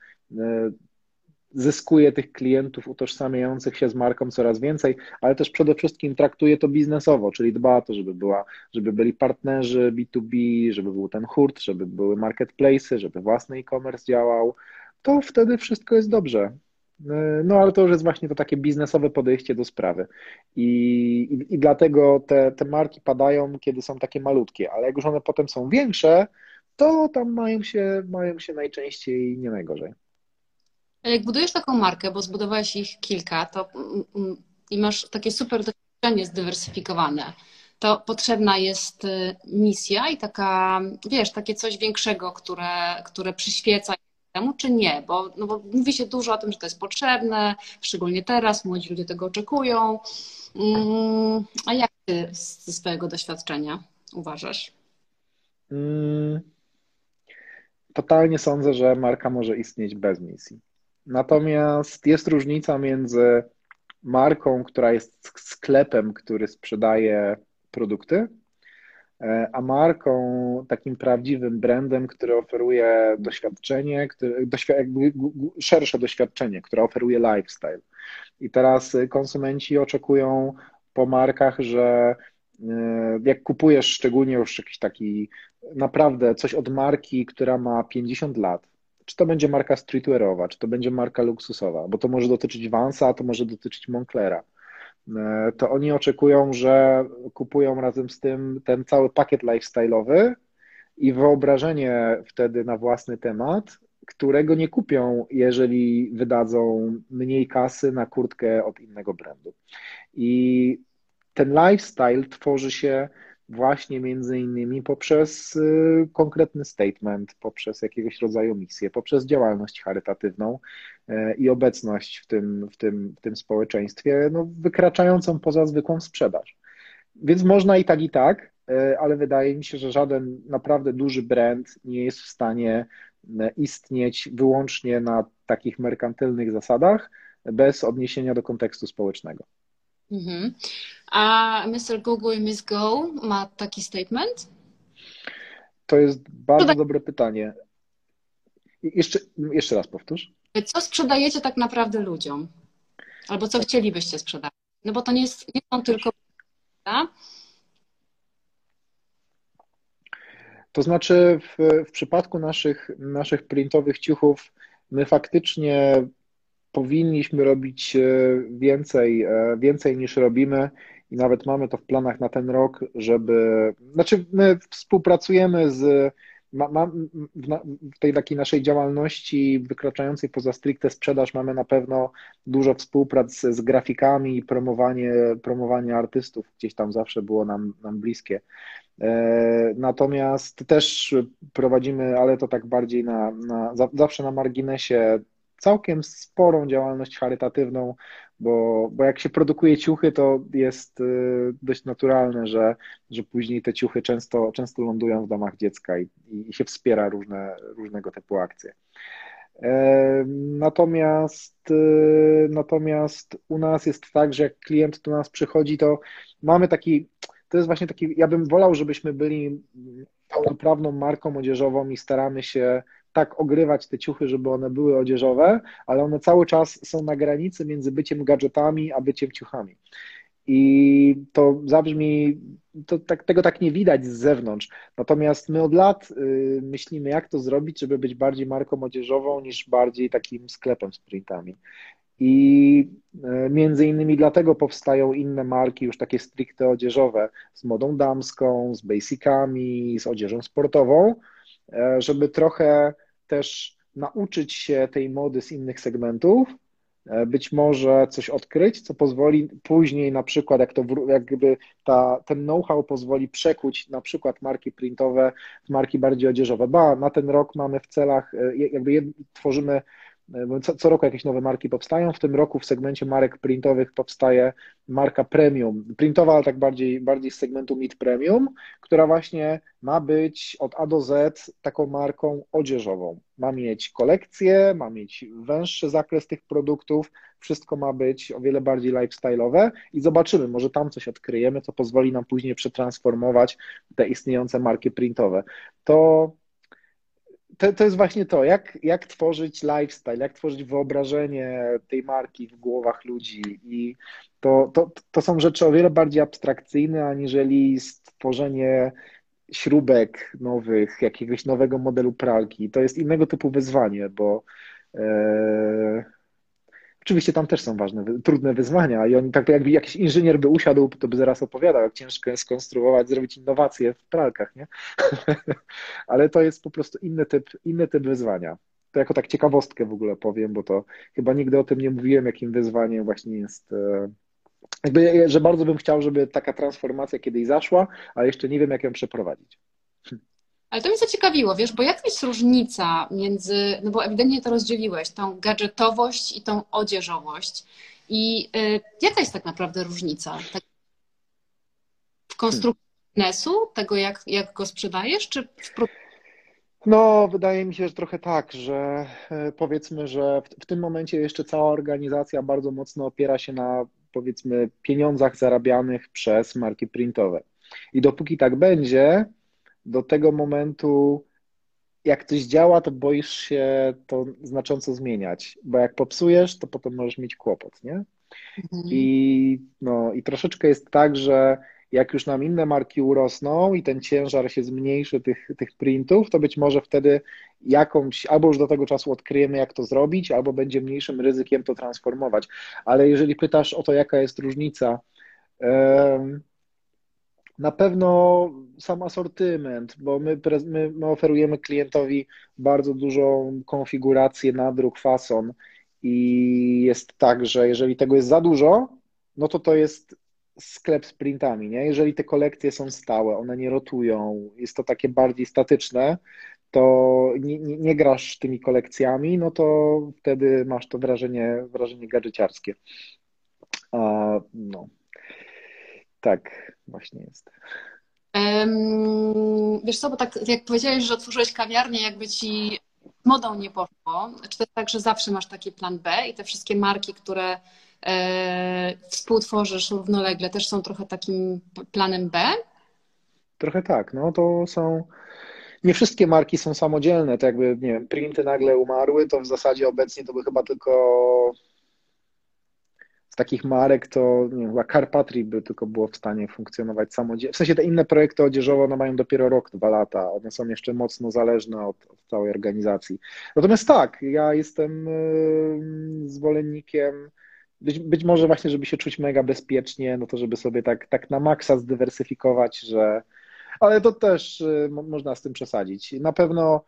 zyskuje tych klientów utożsamiających się z marką coraz więcej, ale też przede wszystkim traktuje to biznesowo, czyli dba o to, żeby, była, żeby byli partnerzy B2B, żeby był ten hurt, żeby były marketplace'y, żeby własny e-commerce działał, to wtedy wszystko jest dobrze. No ale to już jest właśnie to takie biznesowe podejście do sprawy. I, i, i dlatego te, te marki padają, kiedy są takie malutkie, ale jak już one potem są większe, to tam mają się, mają się najczęściej nie najgorzej. Jak budujesz taką markę, bo zbudowałeś ich kilka, to i masz takie super doświadczenie zdywersyfikowane, to potrzebna jest y, misja i taka, wiesz, takie coś większego, które, które przyświeca temu, czy nie? Bo, no bo mówi się dużo o tym, że to jest potrzebne, szczególnie teraz, młodzi ludzie tego oczekują. Mm, a jak ty ze swojego doświadczenia uważasz? Totalnie sądzę, że marka może istnieć bez misji. Natomiast jest różnica między marką, która jest sklepem, który sprzedaje produkty, a marką, takim prawdziwym brandem, który oferuje doświadczenie, który, jakby szersze doświadczenie, które oferuje lifestyle. I teraz konsumenci oczekują po markach, że e, jak kupujesz szczególnie już jakiś taki naprawdę coś od marki, która ma 50 lat, czy to będzie marka streetwearowa, czy to będzie marka luksusowa, bo to może dotyczyć Vansa, to może dotyczyć Monclera. E, to oni oczekują, że kupują razem z tym ten cały pakiet lifestyle'owy i wyobrażenie wtedy na własny temat, którego nie kupią, jeżeli wydadzą mniej kasy na kurtkę od innego brandu. I ten lifestyle tworzy się właśnie między innymi poprzez y, konkretny statement, poprzez jakiegoś rodzaju misję, poprzez działalność charytatywną y, i obecność w tym, w tym, w tym społeczeństwie, no, wykraczającą poza zwykłą sprzedaż. Więc można i tak, i tak, y, ale wydaje mi się, że żaden naprawdę duży brand nie jest w stanie istnieć wyłącznie na takich merkantylnych zasadach, bez odniesienia do kontekstu społecznego. Mhm. A Mr. Google i Miss Go ma taki statement? To jest bardzo tak- dobre pytanie. Jeszcze, jeszcze raz powtórz. Co sprzedajecie tak naprawdę ludziom? Albo co chcielibyście sprzedać? No bo to nie, jest, nie są tylko. To znaczy, w, w przypadku naszych, naszych printowych ciuchów, my faktycznie powinniśmy robić e, więcej, e, więcej niż robimy i nawet mamy to w planach na ten rok, żeby, znaczy my współpracujemy z, ma, ma, w tej takiej naszej działalności wykraczającej poza stricte sprzedaż mamy na pewno dużo współprac z grafikami i promowanie, promowanie artystów gdzieś tam zawsze było nam, nam bliskie. E, natomiast też prowadzimy, ale to tak bardziej na, na zawsze na marginesie całkiem sporą działalność charytatywną, bo, bo jak się produkuje ciuchy, to jest y, dość naturalne, że, że później te ciuchy często, często lądują w domach dziecka i, i się wspiera różne, różnego typu akcje. E, natomiast, y, natomiast u nas jest tak, że jak klient do nas przychodzi, to mamy taki, to jest właśnie taki, ja bym wolał, żebyśmy byli pełnoprawną marką odzieżową i staramy się tak ogrywać te ciuchy, żeby one były odzieżowe, ale one cały czas są na granicy między byciem gadżetami a byciem ciuchami. I to zabrzmi, to tak, tego tak nie widać z zewnątrz. Natomiast my od lat y, myślimy, jak to zrobić, żeby być bardziej marką odzieżową niż bardziej takim sklepem z printami. I y, między innymi dlatego powstają inne marki, już takie stricte odzieżowe, z modą damską, z basicami, z odzieżą sportową, żeby trochę też nauczyć się tej mody z innych segmentów, e, być może coś odkryć, co pozwoli później na przykład, jak to jakby ta, ten know-how pozwoli przekuć na przykład marki printowe w marki bardziej odzieżowe. Ba, na ten rok mamy w celach, e, jakby tworzymy bo co, co roku jakieś nowe marki powstają. W tym roku w segmencie marek printowych powstaje marka premium, printowa, ale tak bardziej, bardziej z segmentu mid premium, która właśnie ma być od A do Z taką marką odzieżową. Ma mieć kolekcję, ma mieć węższy zakres tych produktów, wszystko ma być o wiele bardziej lifestyle'owe i zobaczymy, może tam coś odkryjemy, co pozwoli nam później przetransformować te istniejące marki printowe. To to, to jest właśnie to, jak, jak tworzyć lifestyle, jak tworzyć wyobrażenie tej marki w głowach ludzi. I to, to, to są rzeczy o wiele bardziej abstrakcyjne, aniżeli stworzenie śrubek nowych, jakiegoś nowego modelu pralki. To jest innego typu wyzwanie, bo e, Oczywiście tam też są ważne, trudne wyzwania i oni tak jakby jakiś inżynier by usiadł, to by zaraz opowiadał, jak ciężko jest skonstruować, zrobić innowacje w pralkach, nie? Ale to jest po prostu inny typ, inny typ wyzwania. To jako tak ciekawostkę w ogóle powiem, bo to chyba nigdy o tym nie mówiłem, jakim wyzwaniem właśnie jest e, jakby, że bardzo bym chciał, żeby taka transformacja kiedyś zaszła, ale jeszcze nie wiem, jak ją przeprowadzić. Ale to mnie zaciekawiło, wiesz, bo jaka jest różnica między, no bo ewidentnie to rozdzieliłeś, tą gadżetowość i tą odzieżowość. I y, jaka jest tak naprawdę różnica tak w konstrukcji biznesu, tego jak, jak go sprzedajesz, czy w no, wydaje mi się, że trochę tak, że e, powiedzmy, że w, w, tym momencie jeszcze cała organizacja bardzo mocno opiera się na powiedzmy pieniądzach zarabianych przez marki printowe. I dopóki tak będzie, do tego momentu, jak coś działa, to boisz się to znacząco zmieniać, bo jak popsujesz, to potem możesz mieć kłopot, nie? Mhm. I, no, I troszeczkę jest tak, że jak już nam inne marki urosną i ten ciężar się zmniejszy tych, tych printów, to być może wtedy jakąś, albo już do tego czasu odkryjemy, jak to zrobić, albo będzie mniejszym ryzykiem to transformować. Ale jeżeli pytasz o to, jaka jest różnica, na pewno sam asortyment, bo my, my, my oferujemy klientowi bardzo dużą konfigurację nadruk, fason i jest tak, że jeżeli tego jest za dużo, no to to jest sklep z printami, nie? Jeżeli te kolekcje są stałe, one nie rotują, jest to takie bardziej statyczne, to nie, nie, nie grasz tymi kolekcjami, no to wtedy masz to wrażenie, wrażenie gadżeciarskie. A, no, tak, właśnie jest. Wiesz co, bo tak jak powiedziałeś, że otworzyłeś kawiarnię, jakby ci modą nie poszło, czy to jest tak, że zawsze masz taki plan B i te wszystkie marki, które e, współtworzysz równolegle, też są trochę takim planem B? Trochę tak, no to są nie wszystkie marki są samodzielne, to jakby, nie wiem, printy nagle umarły, to w zasadzie obecnie to by chyba tylko takich marek to nie chyba Carpatry by tylko było w stanie funkcjonować samodzielnie. W sensie te inne projekty odzieżowe one mają dopiero rok, dwa lata. One są jeszcze mocno zależne od, od całej organizacji. Natomiast tak, ja jestem zwolennikiem być, być może właśnie, żeby się czuć mega bezpiecznie, no to żeby sobie tak, tak na maksa zdywersyfikować, że ale to też y, można z tym przesadzić. Na pewno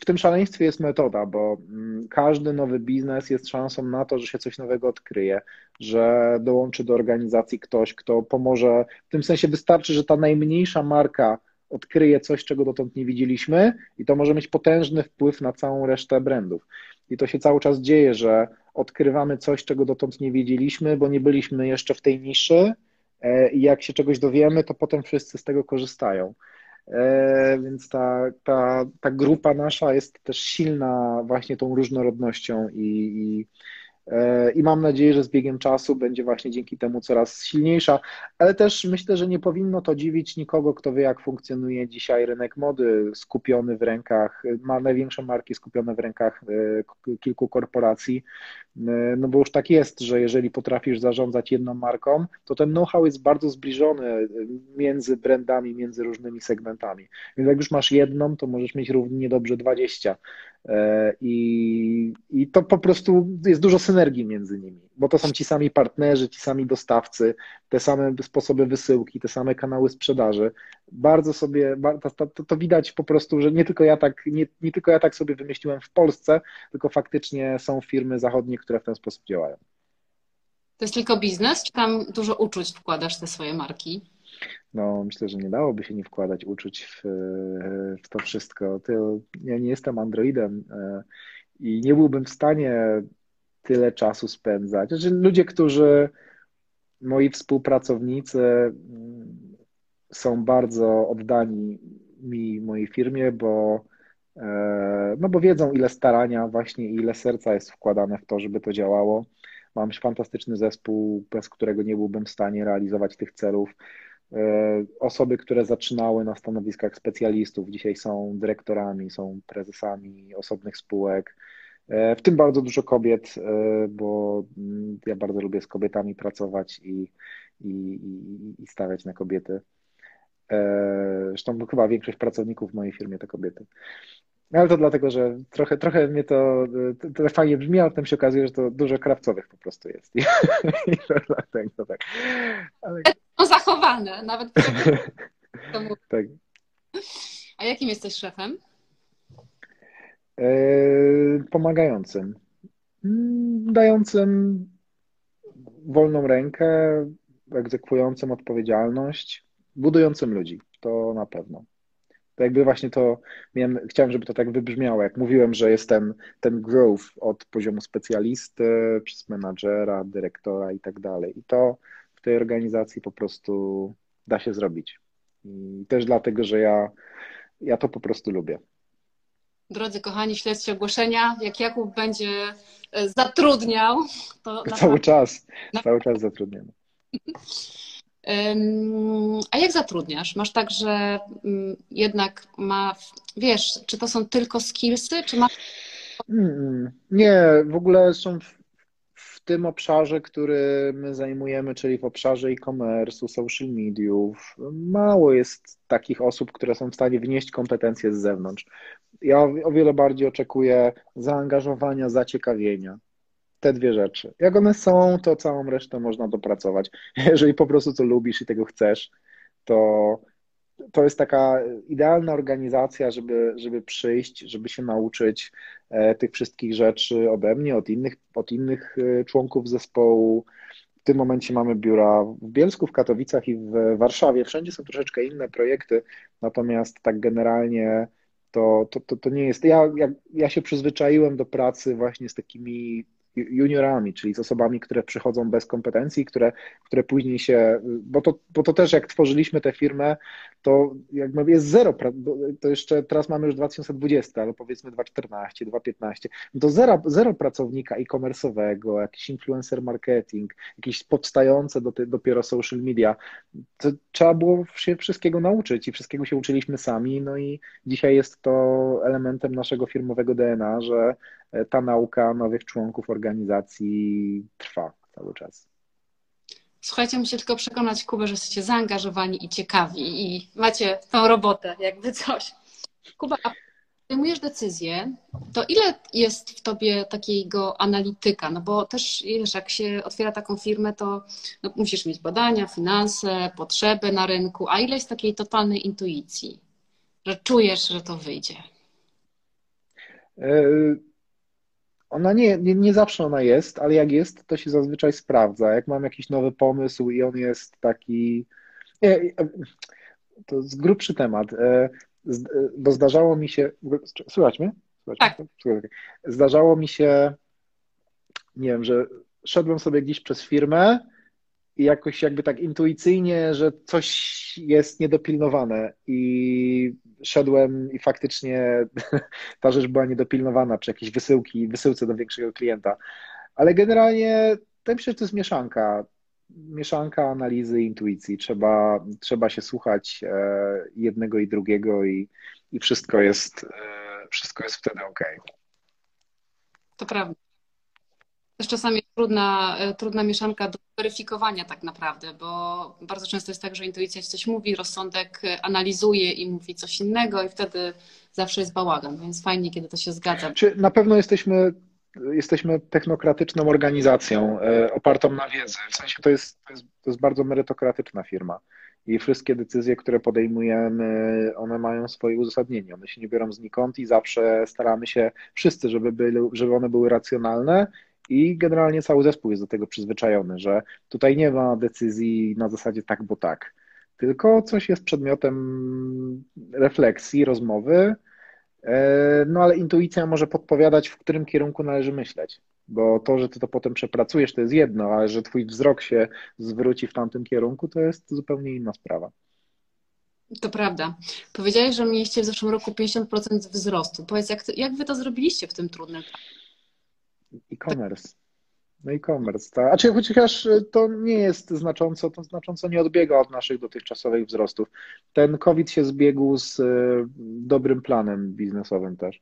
w tym szaleństwie jest metoda, bo mm, każdy nowy biznes jest szansą na to, że się coś nowego odkryje, że dołączy do organizacji ktoś, kto pomoże. W tym sensie wystarczy, że ta najmniejsza marka odkryje coś, czego dotąd nie widzieliśmy, i to może mieć potężny wpływ na całą resztę brandów. I to się cały czas dzieje, że odkrywamy coś, czego dotąd nie wiedzieliśmy, bo nie byliśmy jeszcze w tej niszy, e, i jak się czegoś dowiemy, to potem wszyscy z tego korzystają. E, więc ta, ta, ta grupa nasza jest też silna właśnie tą różnorodnością i, i i mam nadzieję, że z biegiem czasu będzie właśnie dzięki temu coraz silniejsza, ale też myślę, że nie powinno to dziwić nikogo, kto wie, jak funkcjonuje dzisiaj rynek mody, skupiony w rękach, ma największe marki skupione w rękach e, kilku korporacji, e, no bo już tak jest, że jeżeli potrafisz zarządzać jedną marką, to ten know-how jest bardzo zbliżony między brandami, między różnymi segmentami. Więc jak już masz jedną, to możesz mieć równie dobrze 20. I, i to po prostu jest dużo synergii synergii między nimi, bo to są ci sami partnerzy, ci sami dostawcy, te same sposoby wysyłki, te same kanały sprzedaży. Bardzo sobie, to, to, to widać po prostu, że nie tylko, ja tak, nie, nie tylko ja tak sobie wymyśliłem w Polsce, tylko faktycznie są firmy zachodnie, które w ten sposób działają. To jest tylko biznes, czy tam dużo uczuć wkładasz te swoje marki? No, myślę, że nie dałoby się nie wkładać uczuć w, w to wszystko. To, ja nie jestem androidem, e, i nie byłbym w stanie tyle czasu spędzać. Znaczy, ludzie, którzy, moi współpracownicy mm, są bardzo oddani mi, mojej firmie, bo, e, no bo wiedzą, ile starania właśnie ile serca jest wkładane w to, żeby to działało. Mam fantastyczny zespół, bez którego nie byłbym w stanie realizować tych celów. E, osoby, które zaczynały na stanowiskach specjalistów, dzisiaj są dyrektorami, są prezesami osobnych spółek. E, w tym bardzo dużo kobiet, e, bo mm, ja bardzo lubię z kobietami pracować i, i, i stawiać na kobiety. Zresztą chyba większość pracowników w mojej firmie to kobiety. Ale to dlatego, że trochę, trochę mnie to, to fajnie brzmi, a potem się okazuje, że to dużo krawcowych po prostu jest. I, i to dlatego tak. Ale... No zachowane, nawet tak. A jakim jesteś szefem? Yy, pomagającym. Mm, dającym wolną rękę, egzekwującym odpowiedzialność, budującym ludzi. To na pewno. To jakby właśnie to miałem, chciałem, żeby to tak wybrzmiało. Jak mówiłem, że jest ten, growth od poziomu specjalisty przez menadżera, dyrektora i tak dalej. I to tej organizacji po prostu da się zrobić. I też dlatego, że ja, ja to po prostu lubię. Drodzy kochani, śledźcie ogłoszenia. Jak Jakub będzie e, zatrudniał, to. Cały czas, cały czas zatrudniamy. A jak zatrudniasz? Masz tak, że mm, jednak ma, wiesz, czy to są tylko skillsy, czy masz. Nie, w ogóle są tym obszarze, który my zajmujemy, czyli w obszarze e-commerce, social mediów, mało jest takich osób, które są w stanie wnieść kompetencje z zewnątrz. Ja o wiele bardziej oczekuję zaangażowania, zaciekawienia te dwie rzeczy. Jak one są, to całą resztę można dopracować. Jeżeli po prostu to lubisz i tego chcesz, to to jest taka idealna organizacja, żeby, żeby przyjść, żeby się nauczyć e, tych wszystkich rzeczy ode mnie, od innych, od innych e, członków zespołu. W tym momencie mamy biura w Bielsku, w Katowicach i w Warszawie. Wszędzie są troszeczkę inne projekty, natomiast tak generalnie to, to, to, to nie jest. Ja, ja, ja się przyzwyczaiłem do pracy właśnie z takimi juniorami, czyli z osobami, które przychodzą bez kompetencji, które, które później się, bo to, bo to też jak tworzyliśmy tę firmę, to jakby jest zero, to jeszcze teraz mamy już 2020, ale powiedzmy 2014, 2015, no to zero, zero pracownika e-commerce'owego, jakiś influencer marketing, jakieś powstające do, dopiero social media, to trzeba było się wszystkiego nauczyć i wszystkiego się uczyliśmy sami, no i dzisiaj jest to elementem naszego firmowego DNA, że ta nauka nowych członków organizacji trwa cały czas. Słuchajcie, muszę tylko przekonać Kubę, że jesteście zaangażowani i ciekawi i macie tą robotę, jakby coś. Kuba, a podejmujesz decyzję, to ile jest w tobie takiego analityka? No bo też, wiesz, jak się otwiera taką firmę, to no, musisz mieć badania, finanse, potrzeby na rynku, a ile jest takiej totalnej intuicji, że czujesz, że to wyjdzie? E, ona nie, nie, nie zawsze ona jest, ale jak jest, to się zazwyczaj sprawdza. Jak mam jakiś nowy pomysł i on jest taki. Nie, to jest grubszy temat, e, e, bo zdarzało mi się. Słychać mnie? Słychać tak. Mnie? Zdarzało mi się, nie wiem, że szedłem sobie gdzieś przez firmę i jakoś jakby tak intuicyjnie, że coś jest niedopilnowane i szedłem i faktycznie ta rzecz była niedopilnowana przy jakiejś wysyłki, wysyłce do większego klienta. Ale generalnie to myślę, że to jest mieszanka. Mieszanka analizy intuicji. Trzeba, trzeba się słuchać e, jednego i drugiego i, i wszystko jest e, wszystko jest wtedy ok. To prawda też czasami trudna, e, trudna mieszanka do weryfikowania tak naprawdę, bo bardzo często jest tak, że intuicja coś mówi, rozsądek analizuje i mówi coś innego i wtedy zawsze jest bałagan, więc fajnie, kiedy to się zgadza. Czy na pewno jesteśmy, jesteśmy technokratyczną organizacją e, opartą na wiedzy, w sensie to jest, to jest, to jest bardzo merytokratyczna firma i wszystkie decyzje, które podejmujemy, one mają swoje uzasadnienie. One się nie biorą znikąd i zawsze staramy się wszyscy, żeby, byli, żeby one były racjonalne i generalnie cały zespół jest do tego przyzwyczajony, że tutaj nie ma decyzji na zasadzie tak, bo tak, tylko coś jest przedmiotem refleksji, rozmowy E, no ale intuicja może podpowiadać, w którym kierunku należy myśleć. Bo to, że ty to potem przepracujesz, to jest jedno, ale że twój wzrok się zwróci w tamtym kierunku, to jest zupełnie inna sprawa. To prawda. Powiedziałeś, że mieliście w zeszłym roku 50% wzrostu. Powiedz, jak, jak wy to zrobiliście w tym trudnym E-commerce. No e-commerce, tak. A czy chociaż to nie jest znacząco, to znacząco nie odbiega od naszych dotychczasowych wzrostów. Ten COVID się zbiegł z e, dobrym planem biznesowym też.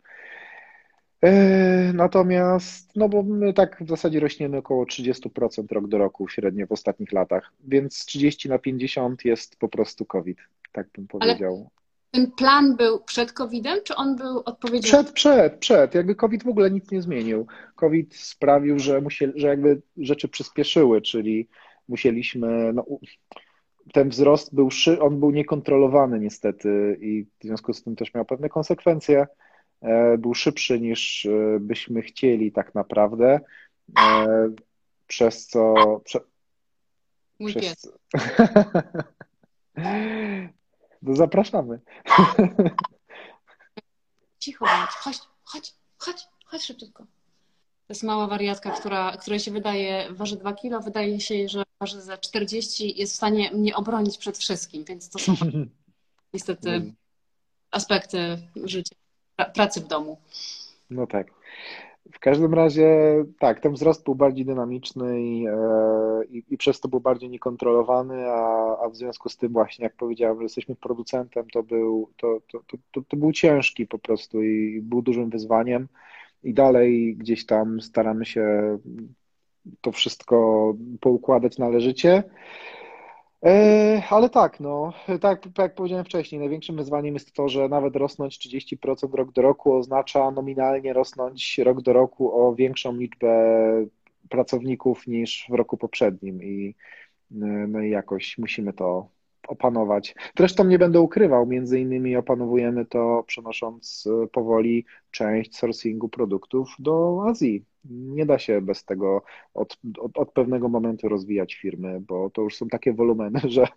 E, natomiast, no bo my tak w zasadzie rośniemy około 30% rok do roku średnio w ostatnich latach, więc 30 na 50 jest po prostu COVID, tak bym powiedział. Ale ten plan był przed COVID-em, czy on był odpowiedzialny? Przed, przed, przed. Jakby COVID w ogóle nic nie zmienił. COVID sprawił, że, musieli, że jakby rzeczy przyspieszyły, czyli musieliśmy, no, ten wzrost był, on był niekontrolowany niestety i w związku z tym też miał pewne konsekwencje. E, był szybszy niż e, byśmy chcieli tak naprawdę, e, przez co... Prze, Mój przez, pies. No zapraszamy. Cicho bądź, chodź, chodź, chodź, chodź szybciutko. To jest mała wariatka, która, której się wydaje, waży 2 kilo, wydaje się, że waży za 40 jest w stanie mnie obronić przed wszystkim, więc to są niestety mm. aspekty życia, pracy w domu. No tak. W każdym razie tak, ten wzrost był bardziej dynamiczny i, e, i, i przez to był bardziej niekontrolowany, a, a, w związku z tym właśnie, jak powiedziałem, że jesteśmy producentem, to był, to, to, to, to był ciężki po prostu i był dużym wyzwaniem i dalej gdzieś tam staramy się to wszystko poukładać należycie. E, ale tak, no, tak, tak jak powiedziałem wcześniej, największym wyzwaniem jest to, że nawet rosnąć 30% rok do roku oznacza nominalnie rosnąć rok do roku o większą liczbę pracowników niż w roku poprzednim i no i jakoś musimy to opanować. Zresztą nie będę ukrywał, między innymi opanowujemy to przenosząc e, powoli część sourcingu produktów do Azji. Nie da się bez tego od, od, od, pewnego momentu rozwijać firmy, bo to już są takie wolumeny, że,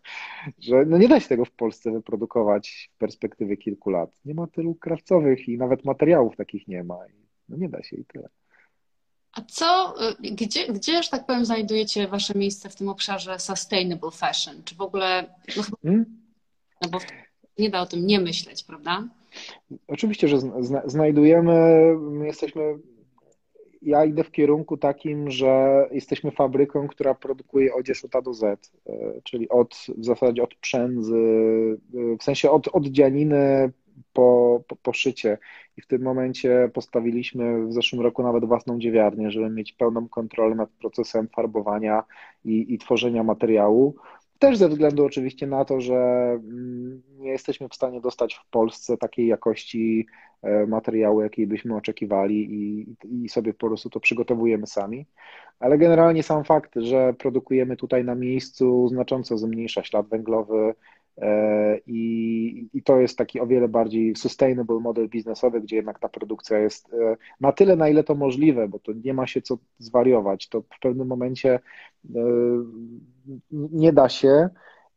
że no nie da się tego w Polsce wyprodukować w perspektywie kilku lat. Nie ma tylu krawcowych i nawet materiałów takich nie ma. No nie da się i tyle. A co, y, gdzie, gdzie, że tak powiem, znajdujecie wasze miejsce w tym obszarze sustainable fashion? Czy w ogóle, no, hmm? no bo nie da o tym nie myśleć, prawda? Oczywiście, że zna, znajdujemy, jesteśmy, ja idę w kierunku takim, że jesteśmy fabryką, która produkuje odzież od A do Z, y, czyli od, w zasadzie od przędzy, y, w sensie od, od dzianiny po, po, po szycie i w tym momencie postawiliśmy w zeszłym roku nawet własną dziewiarnię, żeby mieć pełną kontrolę nad procesem farbowania i, i tworzenia materiału. Też ze względu oczywiście na to, że mm, nie jesteśmy w stanie dostać w Polsce takiej jakości e, materiału, jakiej byśmy oczekiwali i, i sobie po prostu to przygotowujemy sami. Ale generalnie sam fakt, że produkujemy tutaj na miejscu znacząco zmniejsza ślad węglowy, I, I, to jest taki o wiele bardziej sustainable model biznesowy, gdzie jednak ta produkcja jest e, na tyle, na ile to możliwe, bo to nie ma się co zwariować. To w pewnym momencie e, nie da się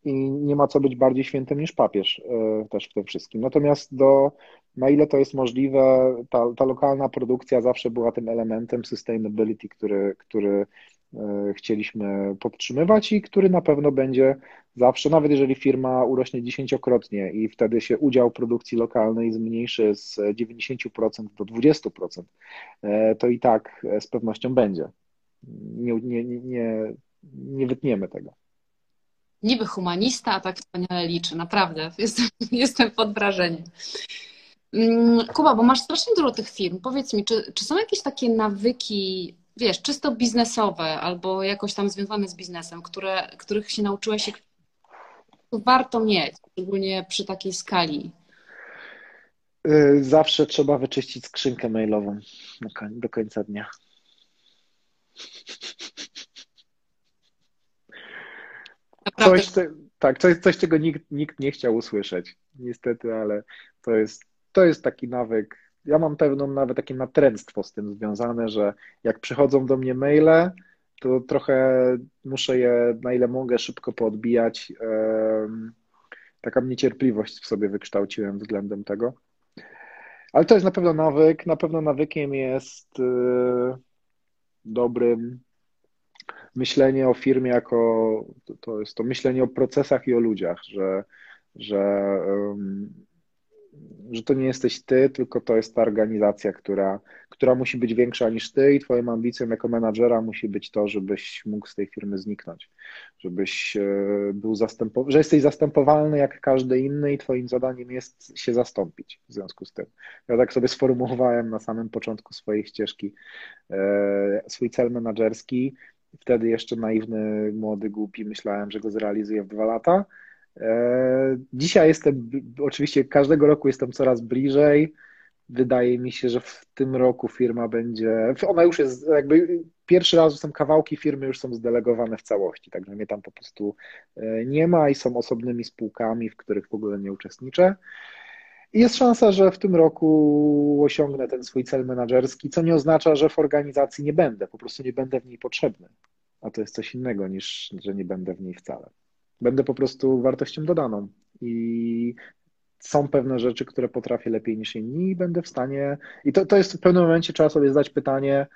i nie ma co być bardziej świętym niż papież też w tym wszystkim. Natomiast do, na ile to jest możliwe, ta, ta lokalna produkcja zawsze była tym elementem sustainability, który, który E, chcieliśmy podtrzymywać i który na pewno będzie zawsze, nawet jeżeli firma urośnie dziesięciokrotnie i wtedy się udział produkcji lokalnej zmniejszy z 90% do 20%, e, to i tak z pewnością będzie. Nie, nie, nie, nie wytniemy tego. Niby humanista, a tak wspaniale liczy, naprawdę. Jestem, jestem pod wrażeniem. Mm, Kuba, bo masz strasznie dużo tych firm. Powiedz mi, czy, czy są jakieś takie nawyki wiesz, czysto biznesowe albo jakoś tam związane z biznesem, które, których się nauczyłeś, warto mieć, szczególnie przy takiej skali? Y, zawsze trzeba wyczyścić skrzynkę mailową do końca dnia. Coś, tak, coś, coś, czego nikt, nikt nie chciał usłyszeć. Niestety, ale to jest, to jest taki nawyk, ja mam pewną nawet takie natręctwo z tym związane, że jak przychodzą do mnie maile, to trochę muszę je na ile mogę szybko poodbijać. Taka niecierpliwość w sobie wykształciłem względem tego. Ale to jest na pewno nawyk. Na pewno nawykiem jest dobrym myślenie o firmie jako, to jest to myślenie o procesach i o ludziach, że, że, że to nie jesteś ty, tylko to jest ta organizacja, która, która musi być większa niż ty i twoją ambicją jako menadżera musi być to, żebyś mógł z tej firmy zniknąć, żebyś e, był zastępowany, że jesteś zastępowalny jak każdy inny i twoim zadaniem jest się zastąpić w związku z tym. Ja tak sobie sformułowałem na samym początku swojej ścieżki e, swój cel menadżerski, Wtedy jeszcze naiwny, młody, głupi myślałem, że go zrealizuję w dwa lata. E, dzisiaj jestem, oczywiście każdego roku jestem coraz bliżej. Wydaje mi się, że w tym roku firma będzie, ona już jest jakby pierwszy raz, są kawałki firmy już są zdelegowane w całości, także mnie tam po prostu e, nie ma i są osobnymi spółkami, w których w ogóle nie uczestniczę. I jest szansa, że w tym roku osiągnę ten swój cel menedżerski, co nie oznacza, że w organizacji nie będę, po prostu nie będę w niej potrzebny. A to jest coś innego niż, że nie będę w niej wcale. Będę po prostu wartością dodaną i są pewne rzeczy, które potrafię lepiej niż inni i będę w stanie. I to, to jest w pewnym momencie trzeba sobie zadać pytanie,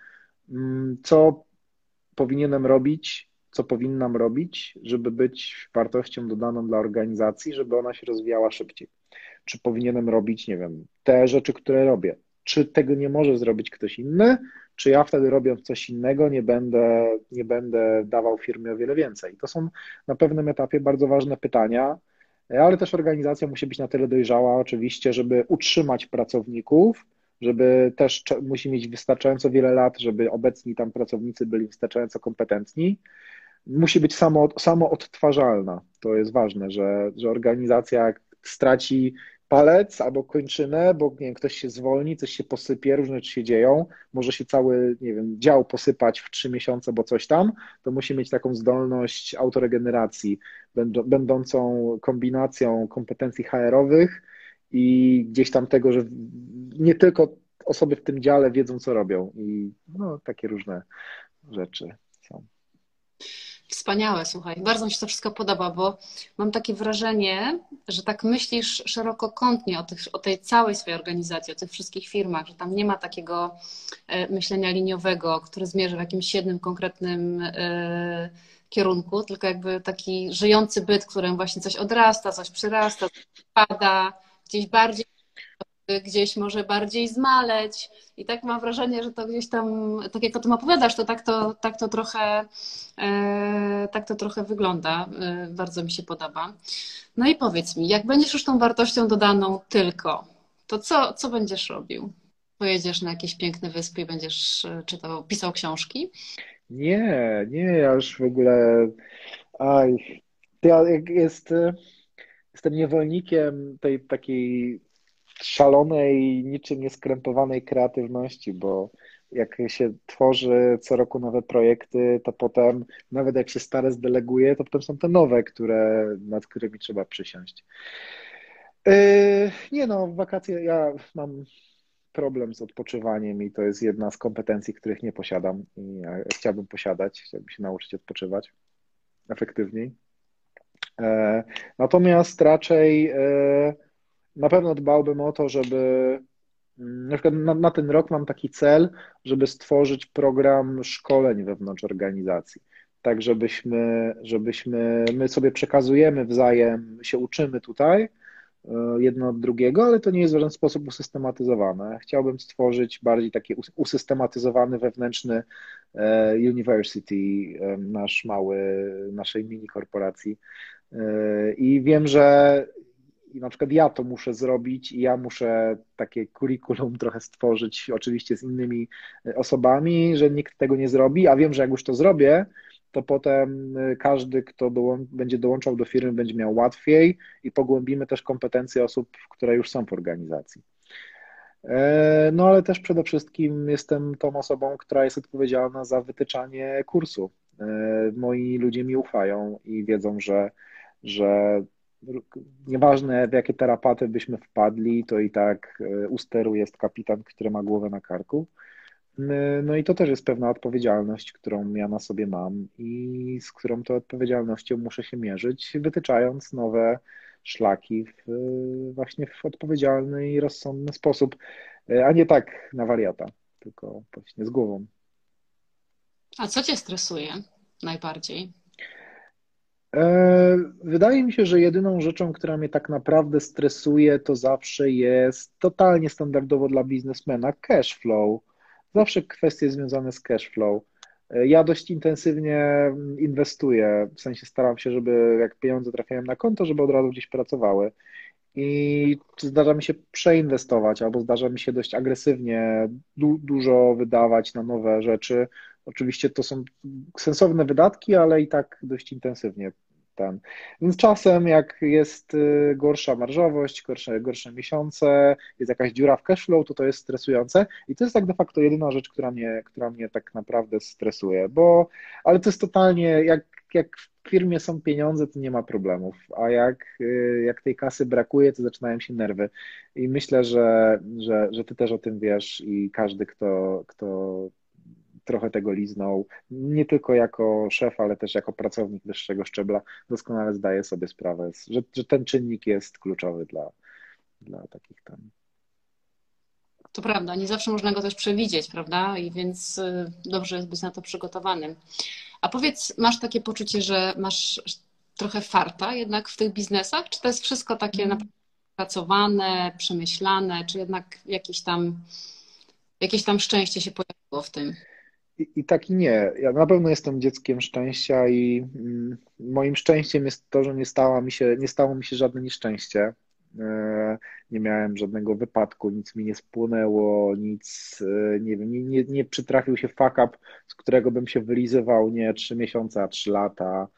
mm, co powinienem robić, co powinnam robić, żeby być wartością dodaną dla organizacji, żeby ona się rozwijała szybciej czy powinienem robić, nie wiem, te rzeczy, które robię. Czy tego nie może zrobić ktoś inny, czy ja wtedy robiąc coś innego nie będę, nie będę dawał firmie o wiele więcej. To są na pewnym etapie bardzo ważne pytania, ale też organizacja musi być na tyle dojrzała, oczywiście, żeby utrzymać pracowników, żeby też musi mieć wystarczająco wiele lat, żeby obecni tam pracownicy byli wystarczająco kompetentni. Musi być samo, samo odtwarzalna. To jest ważne, że, że organizacja straci palec albo kończynę, bo nie wiem, ktoś się zwolni, coś się posypie, różne rzeczy się dzieją, może się cały, nie wiem, dział posypać w trzy miesiące, bo coś tam, to musi mieć taką zdolność autoregeneracji, będącą kombinacją kompetencji HR-owych i gdzieś tam tego, że nie tylko osoby w tym dziale wiedzą, co robią. I no, takie różne rzeczy są. Wspaniałe, słuchaj. Bardzo mi się to wszystko podoba, bo mam takie wrażenie, że tak myślisz szerokokątnie o, tych, o tej całej swojej organizacji, o tych wszystkich firmach, że tam nie ma takiego e, myślenia liniowego, które zmierza w jakimś jednym konkretnym e, kierunku, tylko jakby taki żyjący byt, którym właśnie coś odrasta, coś przyrasta, coś pada, gdzieś bardziej gdzieś może bardziej zmaleć. I tak mam wrażenie, że to gdzieś tam, tak jak o tym opowiadasz, to tak to, tak to, trochę, e, tak to trochę wygląda. E, bardzo mi się podoba. No i powiedz mi, jak będziesz już tą wartością dodaną tylko, to co, co będziesz robił? Pojedziesz na jakieś piękne wyspy i będziesz e, czytał, pisał książki? Nie, nie, ja już w ogóle. Aj, ja jest, jestem niewolnikiem tej takiej szalonej, niczym nieskrępowanej kreatywności, bo jak się tworzy co roku nowe projekty, to potem, nawet jak się stare zdeleguje, to potem są te nowe, które, nad którymi trzeba przysiąść. Yy, nie no, wakacje ja mam problem z odpoczywaniem i to jest jedna z kompetencji, których nie posiadam i ja chciałbym posiadać, chciałbym się nauczyć odpoczywać efektywniej. Yy, natomiast raczej yy, na pewno dbałbym o to, żeby mm, na przykład na, na, ten rok mam taki cel, żeby stworzyć program szkoleń wewnątrz organizacji. Tak, żebyśmy, żebyśmy, my sobie przekazujemy wzajem, się uczymy tutaj e, jedno od drugiego, ale to nie jest w żaden sposób usystematyzowane. Chciałbym stworzyć bardziej taki usystematyzowany wewnętrzny e, university, e, nasz mały, naszej mini korporacji. I wiem, że i na przykład ja to muszę zrobić i ja muszę takie kurikulum trochę stworzyć, oczywiście z innymi e, osobami, że nikt tego nie zrobi, a wiem, że jak już to zrobię, to potem e, każdy, kto będzie dołączał do firmy, będzie miał łatwiej i pogłębimy też kompetencje osób, które już są w organizacji. E, no ale też przede wszystkim jestem tą osobą, która jest odpowiedzialna za wytyczanie kursu. Moi ludzie mi ufają i wiedzą, że, że nieważne w jakie tarapaty byśmy wpadli, to i tak e, u steru jest kapitan, który ma głowę na karku. No i to też jest pewna odpowiedzialność, którą ja na sobie mam i z którą to odpowiedzialnością muszę się mierzyć, wytyczając nowe, szlaki w, właśnie w odpowiedzialny i rozsądny sposób, a nie tak na wariata, tylko właśnie z głową. A co cię stresuje najbardziej? E, wydaje mi się, że jedyną rzeczą, która mnie tak naprawdę stresuje, to zawsze jest totalnie standardowo dla biznesmena cash flow. Zawsze kwestie związane z cash flow. E, ja dość intensywnie inwestuję, w sensie staram się, żeby jak pieniądze trafiają na konto, żeby od razu gdzieś pracowały. I zdarza mi się przeinwestować, albo zdarza mi się dość agresywnie du dużo wydawać na nowe rzeczy. Oczywiście to są sensowne wydatki, ale i tak dość intensywnie ten. Więc czasem, jak jest y, gorsza marżowość, gorsze, gorsze miesiące, jest jakaś dziura w cashflow, to to jest stresujące. I to jest tak de facto jedyna rzecz, która mnie, która mnie tak naprawdę stresuje, bo, ale to jest totalnie, jak, jak w firmie są pieniądze, to nie ma problemów, a jak, y, jak tej kasy brakuje, to zaczynają się nerwy. I myślę, że, że, że ty też o tym wiesz i każdy, kto, kto trochę tego liznął, nie tylko jako szef, ale też jako pracownik wyższego szczebla, doskonale zdaje sobie sprawę, że, że ten czynnik jest kluczowy dla, dla takich tam. To prawda, nie zawsze można go też przewidzieć, prawda? I więc y, dobrze jest być na to przygotowanym. A powiedz, masz takie poczucie, że masz trochę farta jednak w tych biznesach? Czy to jest wszystko takie mm. pracowane, przemyślane, czy jednak jakieś tam, jakieś tam szczęście się pojawiło w tym? I, tak i nie. Ja na pewno jestem dzieckiem szczęścia i mm, moim szczęściem jest to, że nie, stała mi się, nie stało mi się żadne nieszczęście. E, nie miałem żadnego wypadku, nic mi nie spłynęło, nic, e, nie wiem, nie, nie, nie przytrafił się fuck up, z którego bym się wylizywał, nie trzy miesiące, a trzy lata.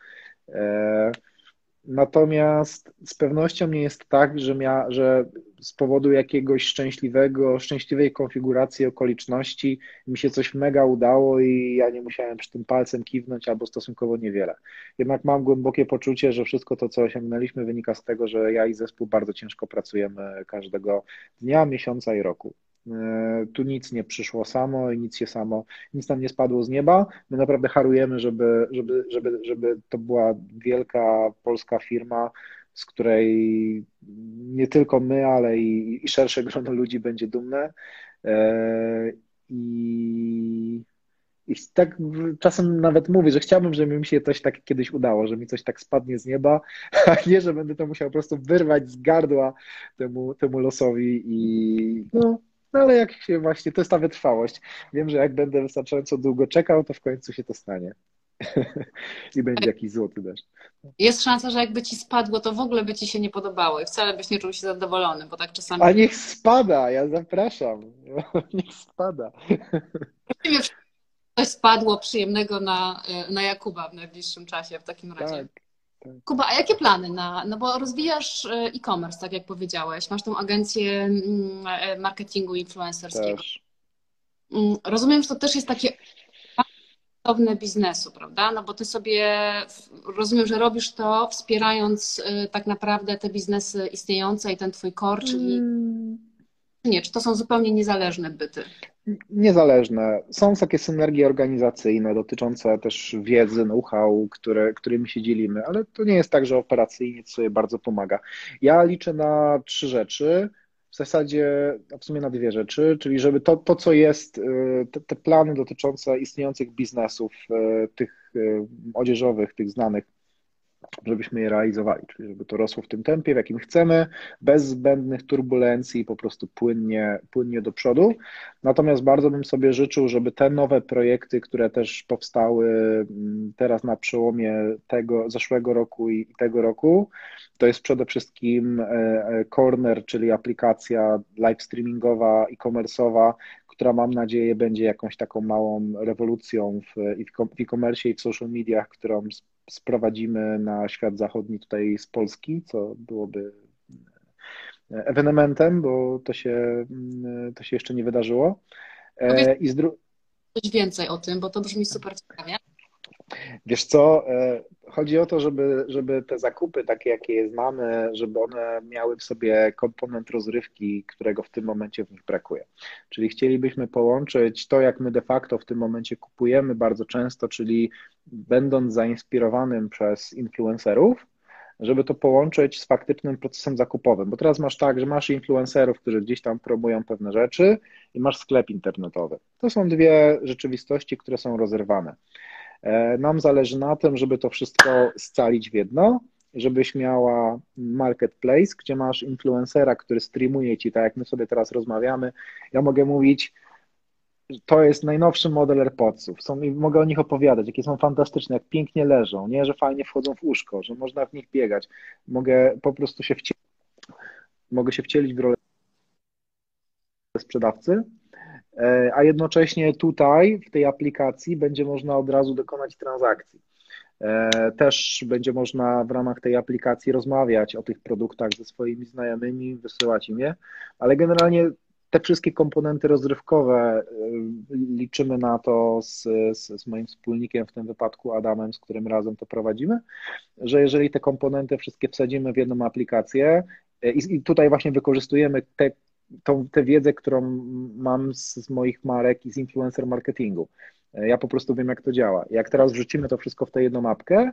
Natomiast z pewnością nie jest tak, że, mia, że z powodu jakiegoś szczęśliwego, szczęśliwej konfiguracji okoliczności mi się coś mega udało i ja nie musiałem przy tym palcem kiwnąć albo stosunkowo niewiele. Jednak mam głębokie poczucie, że wszystko to, co osiągnęliśmy, wynika z tego, że ja i zespół bardzo ciężko pracujemy każdego dnia, miesiąca i roku. E, tu nic nie przyszło samo i nic się samo, nic tam nie spadło z nieba. My naprawdę harujemy, żeby, żeby, żeby, żeby to była wielka polska firma, z której nie tylko my, ale i, i szersze grono ludzi będzie dumne. E, I, I tak czasem nawet mówię, że chciałbym, żeby mi się coś tak kiedyś udało, że mi coś tak spadnie z nieba, a nie, że będę to musiał po prostu wyrwać z gardła temu, temu losowi i no, no ale jak się właśnie, to jest ta wytrwałość. Wiem, że jak będę wystarczająco długo czekał, to w końcu się to stanie. I będzie jakiś złoty deszcz. Jest szansa, że jakby ci spadło, to w ogóle by ci się nie podobało i wcale byś nie czuł się zadowolony, bo tak czasami... A niech spada, ja zapraszam. Niech spada. Prosimy, coś spadło przyjemnego na, na Jakuba w najbliższym czasie w takim razie. Tak. Kuba, a jakie plany na, no bo rozwijasz e, e-commerce, tak jak powiedziałeś, masz tą agencję mm, e, marketingu influencerskiego. Też. Mm, rozumiem, że to też jest takie kosztowne biznesu, prawda? No bo ty sobie, rozumiem, że robisz to wspierając e, tak naprawdę te biznesy istniejące i ten twój core, czyli mm. nie, czy to są zupełnie niezależne byty? Niezależne. Są takie synergie organizacyjne dotyczące też wiedzy, know-how, które, którymi się dzielimy, ale to nie jest tak, że operacyjnie to sobie bardzo pomaga. Ja liczę na trzy rzeczy, w zasadzie w sumie na dwie rzeczy, czyli żeby to, to co jest, y, te, te plany dotyczące istniejących biznesów, y, tych y, odzieżowych, tych znanych, żebyśmy je realizowali, czyli żeby to rosło w tym tempie, w jakim chcemy, bez zbędnych turbulencji, po prostu płynnie, płynnie do przodu. Natomiast bardzo bym sobie życzył, żeby te nowe projekty, które też powstały mm, teraz na przełomie tego zeszłego roku i tego roku, to jest przede wszystkim e, e, Corner, czyli aplikacja live streamingowa, e-commerce'owa, która mam nadzieję będzie jakąś taką małą rewolucją w e-commerce i w social mediach, którą sprowadzimy na świat zachodni tutaj z Polski, co byłoby e, ewenementem, bo to się, mm, to się jeszcze nie wydarzyło. E, I z dru- coś więcej o tym, bo to brzmi super ciekawie. Wiesz co, e, chodzi o to, żeby, żeby te zakupy, takie jakie je znamy, żeby one miały w sobie komponent rozrywki, którego w tym momencie w nich brakuje. Czyli chcielibyśmy połączyć to, jak my de facto w tym momencie kupujemy bardzo często, czyli będąc zainspirowanym przez influencerów, żeby to połączyć z faktycznym procesem zakupowym. Bo teraz masz tak, że masz influencerów, którzy gdzieś tam promują pewne rzeczy i masz sklep internetowy. To są dwie rzeczywistości, które są rozerwane. E, nam zależy na tym, żeby to wszystko scalić w jedno, żebyś miała marketplace, gdzie masz influencera, który streamuje ci, tak jak my sobie teraz rozmawiamy. Ja mogę mówić, to jest najnowszy model AirPodsów. Są, mogę o nich opowiadać, jakie są fantastyczne, jak pięknie leżą, nie, że fajnie wchodzą w uszko, że można w nich biegać. Mogę po prostu się wcielić, mogę się wcielić w rolę sprzedawcy, a jednocześnie tutaj w tej aplikacji będzie można od razu dokonać transakcji. E, też będzie można w ramach tej aplikacji rozmawiać o tych produktach ze swoimi znajomymi, wysyłać im je, ale generalnie te wszystkie komponenty rozrywkowe y, liczymy na to z, z, z, moim wspólnikiem, w tym wypadku Adamem, z którym razem to prowadzimy, że jeżeli te komponenty wszystkie wsadzimy w jedną aplikację i, i tutaj właśnie wykorzystujemy te, tą, tę wiedzę, którą mam z, z moich marek i z influencer marketingu. Ja po prostu wiem, jak to działa. Jak teraz wrzucimy to wszystko w tę jedną mapkę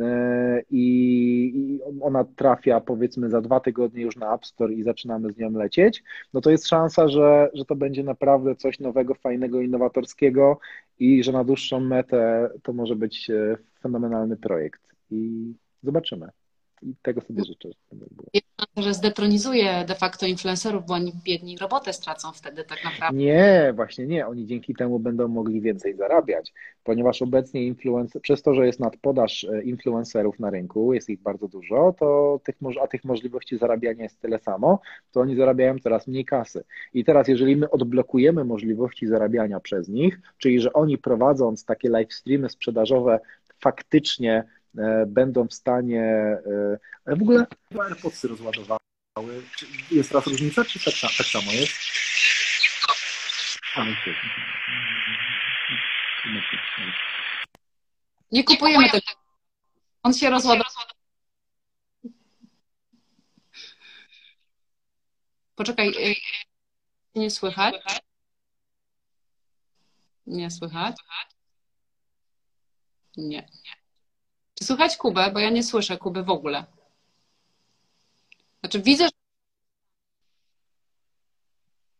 e, i ona trafia powiedzmy za dwa tygodnie już na App Store i zaczynamy z nią lecieć, no to jest szansa, że, że to będzie naprawdę coś nowego, fajnego, innowatorskiego i że na dłuższą metę to może być e, fenomenalny projekt. I zobaczymy. I tego sobie życzę. Że zdetronizuje de facto influencerów, bo oni biedni robotę stracą wtedy tak naprawdę. Nie, właśnie nie. Oni dzięki temu będą mogli więcej zarabiać, ponieważ obecnie influencer, przez to, że jest nadpodaż e, influencerów na rynku, jest ich bardzo dużo, to tych, a tych możliwości zarabiania jest tyle samo, to oni zarabiają coraz mniej kasy. I teraz, jeżeli my odblokujemy możliwości zarabiania przez nich, czyli że oni prowadząc takie live streamy sprzedażowe faktycznie będą w stanie. E, w ogóle AirPodsy rozładowały. Jest raz różnica, czy tak, tak samo jest? Nie kupujemy tego. On się rozładował. Poczekaj, y, nie słychać? Nie słychać? Nie. Czy słychać Kubę? Bo ja nie słyszę Kuby w ogóle. Znaczy widzę, że...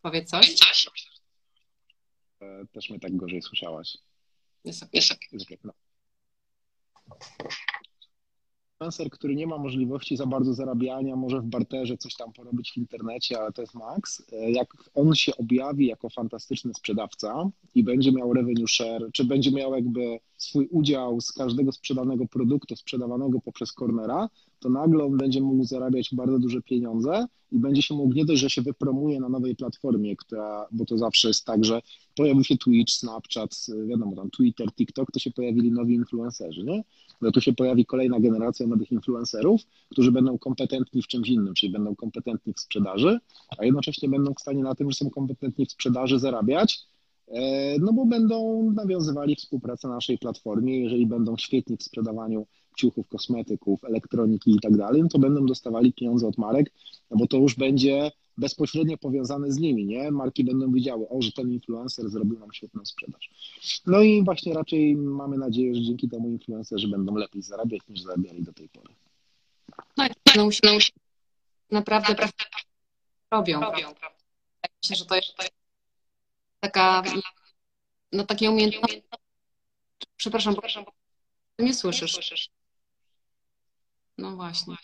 Powiedz coś. E, też mnie tak gorzej słyszałaś. Jest ok. Jest okay. No influencer, który nie ma możliwości za bardzo zarabiania, może w barterze coś tam porobić w internecie, ale to jest max. E, jak on się objawi jako fantastyczny sprzedawca i będzie miał revenue share, czy będzie miał jakby swój udział z każdego sprzedanego produktu sprzedawanego poprzez cornera, to nagle on będzie mógł zarabiać bardzo duże pieniądze i będzie się mógł nie dość, że się wypromuje na nowej platformie, która, bo to zawsze jest tak, że pojawił się Twitch, Snapchat, wiadomo, tam Twitter, TikTok, to się pojawili nowi influencerzy, nie? No tu się pojawi kolejna generacja nowych influencerów, którzy będą kompetentni w czymś innym, czyli będą kompetentni w sprzedaży, a jednocześnie będą w stanie na tym, że są kompetentni w sprzedaży, zarabiać, no bo będą nawiązywali współpracę na naszej platformie, jeżeli będą świetni w sprzedawaniu ciuchów, kosmetyków, elektroniki i tak dalej, no to będą dostawali pieniądze od marek, no bo to już będzie bezpośrednio powiązane z nimi, nie? Marki będą widziały, o, że ten influencer zrobił nam świetną sprzedaż. No i właśnie raczej mamy nadzieję, że dzięki temu influencerzy będą lepiej zarabiać niż zarabiali do tej pory. No i no, no, naprawdę, naprawdę robią. robią. Myślę, że to jest taka, no takie umiejętności. Przepraszam, bo nie słyszysz. No właśnie.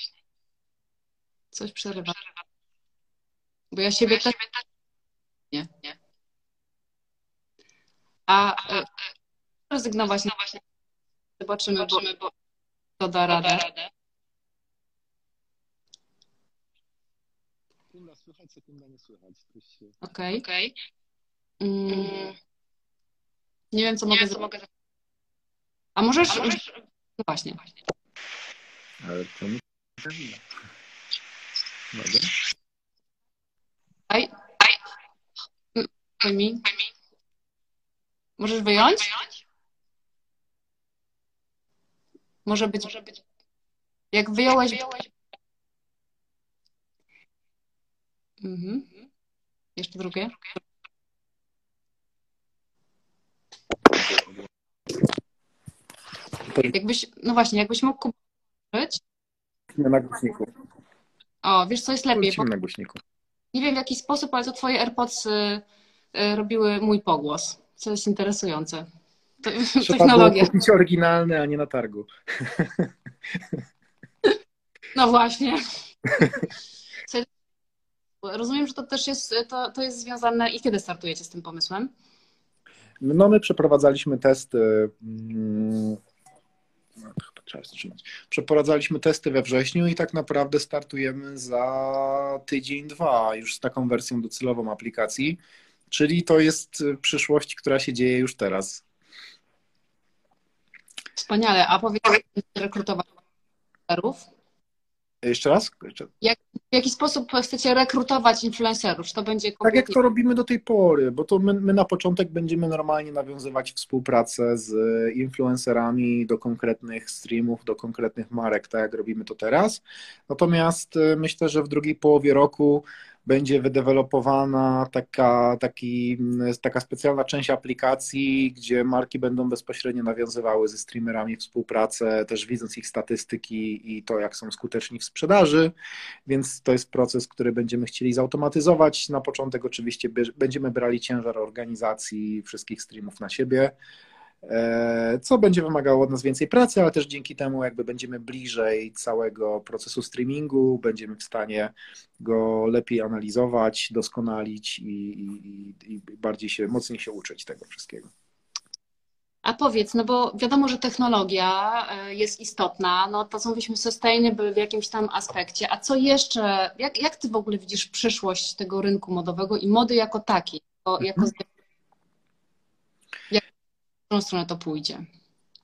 Coś przerywa. Bo ja siebie też... Nie. nie. A e, rezygnować na właśnie. Zobaczymy, Zobaczymy bo to da radę. Sekunda słychać, sekunda nie słychać. Okej. Okay. okay. Mm. Nie wiem, co nie mogę zrobić. A możesz... A możesz... No właśnie. Ale to nie Mogę? Aj. Aj. mi. Możesz wyjąć? Może być. Jak wyjąłeś. Mhm. Jeszcze drugie. Jakbyś, no właśnie, jakbyś mógł kupić na głośniku. O, wiesz co jest lepiej? Na głośniku. Nie wiem w jaki sposób, ale to twoje AirPods y, y, robiły mój pogłos, co jest interesujące. To, Trzeba technologia. było kupić oryginalny, a nie na targu. No właśnie. Rozumiem, że to też jest, to, to jest związane i kiedy startujecie z tym pomysłem? No my przeprowadzaliśmy testy. mm, no, to chyba trzeba wstrzymać. Przeprowadzaliśmy testy we wrześniu i tak naprawdę startujemy za tydzień, dwa już z taką wersją docelową aplikacji. Czyli to jest przyszłość, która się dzieje już teraz. Wspaniale. A powiedz, rekrutować? Jeszcze raz? Jeszcze- W jaki sposób chcecie rekrutować influencerów? Czy to będzie Tak jak kompletnie... to robimy do tej pory, bo to my, my na początek będziemy normalnie nawiązywać współpracę z influencerami do konkretnych streamów, do konkretnych marek, tak jak robimy to teraz. Natomiast y, myślę, że w drugiej połowie roku będzie wydevelopowana taka, taki, taka specjalna część aplikacji, gdzie marki będą bezpośrednio nawiązywały ze streamerami współpracę, też widząc ich statystyki i to, jak są skuteczni w sprzedaży. Więc to jest proces, który będziemy chcieli zautomatyzować. Na początek oczywiście będziemy brali ciężar organizacji wszystkich streamów na siebie, co będzie wymagało od nas więcej pracy, ale też dzięki temu jakby będziemy bliżej całego procesu streamingu, będziemy w stanie go lepiej analizować, doskonalić i, i, i bardziej się, mocniej się uczyć tego wszystkiego. A powiedz, no bo wiadomo, że technologia e, jest istotna, no to są powiedzmy sustainable w jakimś tam aspekcie. A co jeszcze, jak, jak ty w ogóle widzisz przyszłość tego rynku modowego i mody jako takiej? Jako, jako jak, w którą stronę to pójdzie?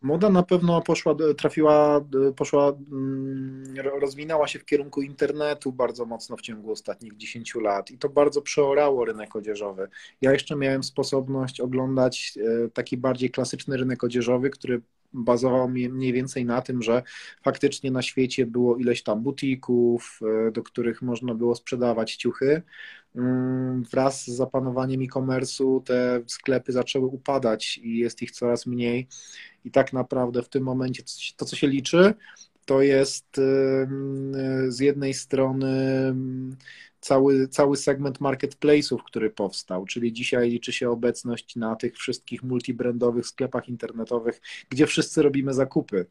Moda na pewno poszła, trafiła, poszła, mm, rozwinęła się w kierunku internetu bardzo mocno w ciągu ostatnich 10 lat i to bardzo przeorało rynek odzieżowy. Ja jeszcze miałem sposobność oglądać e, taki bardziej klasyczny rynek odzieżowy, który bazował mniej więcej na tym, że faktycznie na świecie było ileś tam butików, e, do których można było sprzedawać ciuchy. Mm, Wraz z zapanowaniem e-commerce'u te sklepy zaczęły upadać i jest ich coraz mniej. I tak naprawdę w tym momencie to, co się liczy, to jest ym, z jednej strony ym, cały, cały segment marketplace'ów, który powstał, czyli dzisiaj liczy się obecność na tych wszystkich multibrandowych sklepach internetowych, gdzie wszyscy robimy zakupy.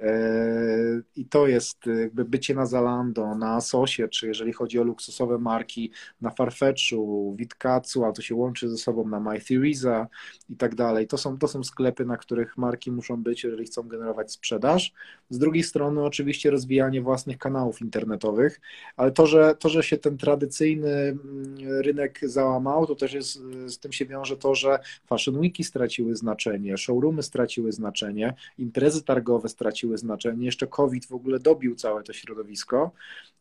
E, I to jest jakby bycie na Zalando, na Asosie, czy jeżeli chodzi o luksusowe marki, na Farfetchu, Witkatsu, a to się łączy ze sobą na MyTheresa i tak dalej. To są, to są sklepy, na których marki muszą być, jeżeli chcą generować sprzedaż. Z drugiej strony oczywiście rozwijanie własnych kanałów internetowych, ale to, że, to, że się ten tradycyjny mm, rynek załamał, to też jest, z tym się wiąże to, że Fashion Weeki straciły znaczenie, showroomy straciły znaczenie, imprezy targowe straciły znaczenie, jeszcze COVID w ogóle dobił całe to środowisko,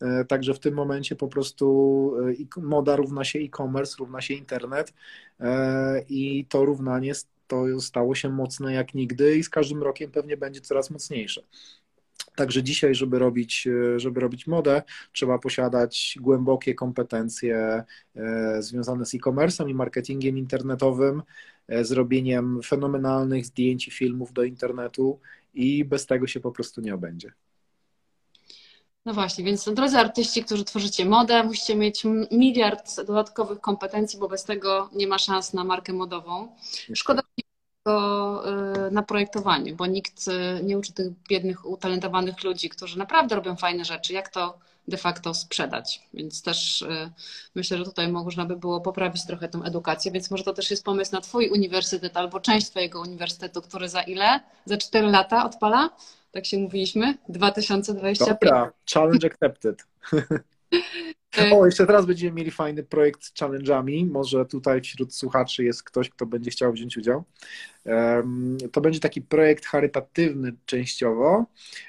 E, także w tym momencie po prostu e, moda równa się e-commerce, równa się internet e, i to równanie to stało się mocne jak nigdy i z każdym rokiem pewnie będzie coraz mocniejsze. Także dzisiaj, żeby robić, żeby robić modę, trzeba posiadać głębokie kompetencje związane z e-commerce'em i marketingiem internetowym, zrobieniem fenomenalnych zdjęć i filmów do internetu i bez tego się po prostu nie obędzie. No właśnie, więc drodzy artyści, którzy tworzycie modę, musicie mieć miliard dodatkowych kompetencji, bo bez tego nie ma szans na markę modową. Szkoda tylko y, na projektowaniu, bo nikt y, nie uczy tych biednych, utalentowanych ludzi, którzy naprawdę robią fajne rzeczy, jak to de facto sprzedać. Więc też y, myślę, że tutaj można by było poprawić trochę tę edukację, więc może to też jest pomysł na Twój uniwersytet albo część Twojego uniwersytetu, który za ile? Za 4 lata odpala? Tak się mówiliśmy? 2025. Dobra, challenge accepted. O, jeszcze teraz będziemy mieli fajny projekt z challenge'ami. Może tutaj wśród słuchaczy jest ktoś, kto będzie chciał wziąć udział. To będzie taki projekt charytatywny częściowo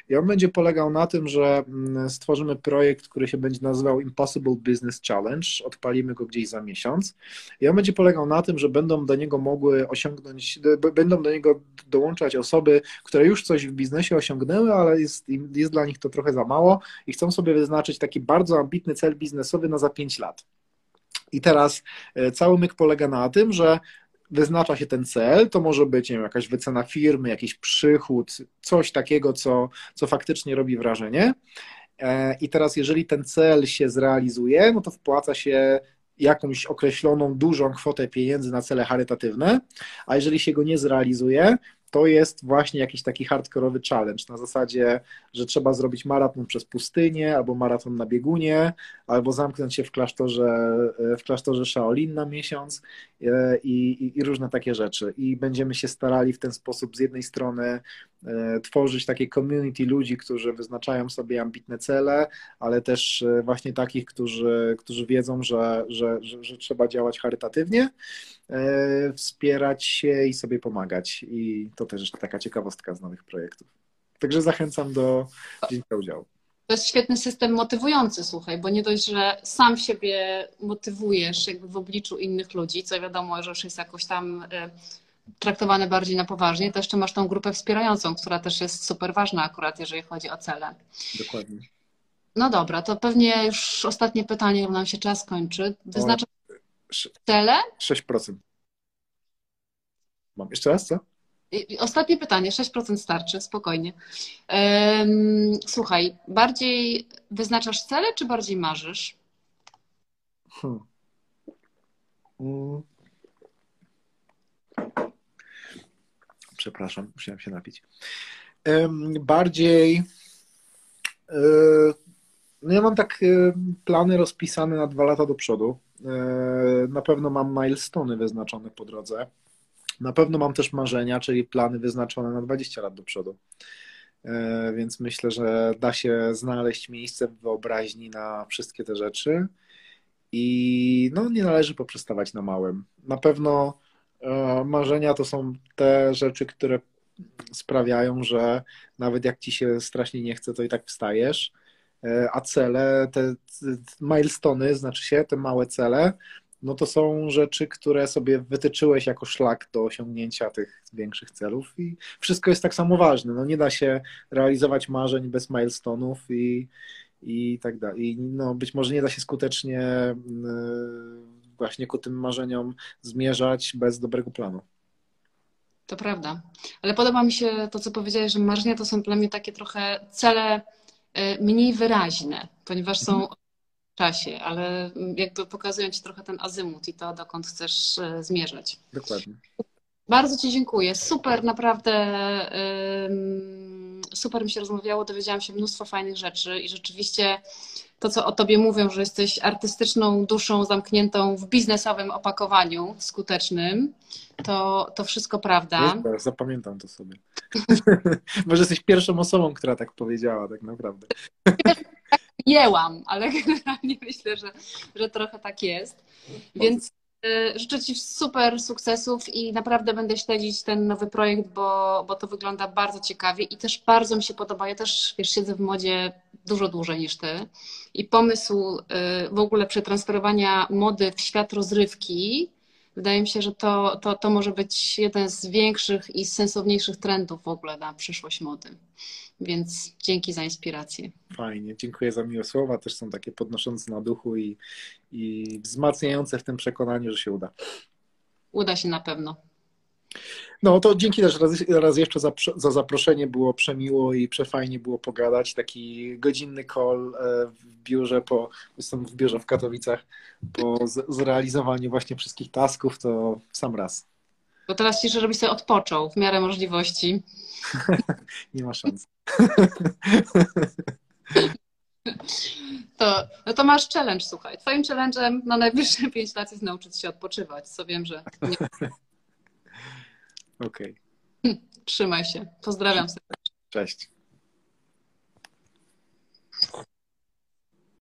i on będzie polegał na tym, że mm, stworzymy projekt, który się będzie nazywał Impossible Business Challenge. Odpalimy go gdzieś za miesiąc i on będzie polegał na tym, że będą do niego mogły osiągnąć, będą do niego dołączać osoby, które już coś w biznesie osiągnęły, ale jest, jest dla nich to trochę za mało i chcą sobie wyznaczyć taki bardzo ambitny cel biznesowy na za 5 lat. I teraz e, cały myk polega na tym, że wyznacza się ten cel, to może być nie wiem, jakaś wycena firmy, jakiś przychód, coś takiego, co, co faktycznie robi wrażenie. E, I teraz, jeżeli ten cel się zrealizuje, no to wpłaca się jakąś określoną dużą kwotę pieniędzy na cele charytatywne, a jeżeli się go nie zrealizuje, to jest właśnie jakiś taki hardkorowy challenge na zasadzie, że trzeba zrobić maraton przez pustynię, albo maraton na biegunie, albo zamknąć się w klasztorze, w klasztorze Shaolin na miesiąc e, i, i, i różne takie rzeczy. I będziemy się starali w ten sposób z jednej strony e, tworzyć takie community ludzi, którzy wyznaczają sobie ambitne cele, ale też e, właśnie takich, którzy, którzy wiedzą, że, że, że, że trzeba działać charytatywnie E, wspierać się i sobie pomagać. I to też taka ciekawostka z nowych projektów. Także zachęcam do wzięcia udziału. To jest świetny system motywujący, słuchaj, bo nie dość, że sam siebie motywujesz jakby w obliczu innych ludzi, co wiadomo, że już jest jakoś tam e, traktowane bardziej na poważnie, to jeszcze masz tą grupę wspierającą, która też jest super ważna akurat, jeżeli chodzi o cele. Dokładnie. No dobra, to pewnie już ostatnie pytanie, bo nam się czas kończy. Wyznaczasz Cele? 6%. Mam jeszcze raz, co? Ostatnie pytanie, 6% starczy, spokojnie. Słuchaj, bardziej wyznaczasz cele, czy bardziej marzysz? Hmm. Hmm. Przepraszam, musiałem się napić. Bardziej. E, no ja mam tak e, plany rozpisane na dwa lata do przodu. E, na pewno mam milestony wyznaczone po drodze. Na pewno mam też marzenia, czyli plany wyznaczone na 20 lat do przodu. E, więc myślę, że da się znaleźć miejsce w wyobraźni na wszystkie te rzeczy. I no, nie należy poprzestawać na małym. Na pewno e, marzenia to są te rzeczy, które sprawiają, że nawet jak ci się strasznie nie chce, to i tak wstajesz a cele, te, milestony, znaczy się, te małe cele, no to są rzeczy, które sobie wytyczyłeś jako szlak do osiągnięcia tych większych celów i wszystko jest tak samo ważne. No nie da się realizować marzeń bez milestonów i, i tak dalej. I no być może nie da się skutecznie właśnie ku tym marzeniom zmierzać bez dobrego planu. To prawda. Ale podoba mi się to, co powiedziałeś, że marzenia to są dla mnie takie trochę cele E, mniej wyraźne, ponieważ są mhm. w czasie, ale jakby pokazują Ci trochę ten azymut i to, dokąd chcesz e, zmierzać. Dokładnie. Bardzo Ci dziękuję. Super, naprawdę super mi się rozmawiało, dowiedziałam się mnóstwo fajnych rzeczy i rzeczywiście to, co o tobie mówią, że jesteś artystyczną duszą zamkniętą w biznesowym opakowaniu skutecznym, to, to wszystko prawda. Zapamiętam to sobie. Może jesteś pierwszą osobą, która tak powiedziała, tak naprawdę. Jęłam, ale generalnie myślę, że, że trochę tak jest. Więc życzę Ci super sukcesów i naprawdę będę śledzić ten nowy projekt, bo, bo to wygląda bardzo ciekawie i też bardzo mi się podoba. Ja też wiesz, siedzę w modzie dużo dłużej niż Ty i pomysł y, w ogóle przetransferowania mody w świat rozrywki wydaje mi się, że to, to, to może być jeden z większych i sensowniejszych trendów w ogóle na przyszłość mody. Więc dzięki za inspirację. Fajnie, dziękuję za miłe słowa. Też są takie podnoszące na duchu i, i wzmacniające w tym przekonaniu, że się uda. Uda się na pewno. No to dzięki też raz, raz jeszcze za, za, zaproszenie, było przemiło i przefajnie było pogadać. Taki godzinny call e, w biurze, po, jestem w biurze w Katowicach, po zrealizowaniu właśnie wszystkich tasków, to sam raz. To teraz ci, żebyś sobie odpoczął w miarę możliwości. Nie ma szans. To, no to masz challenge, słuchaj. Twoim challenge'em na najbliższe 5 lat jest nauczyć się odpoczywać, co wiem, że nie... Okej. Okay. Trzymaj się. Pozdrawiam serdecznie. Cześć.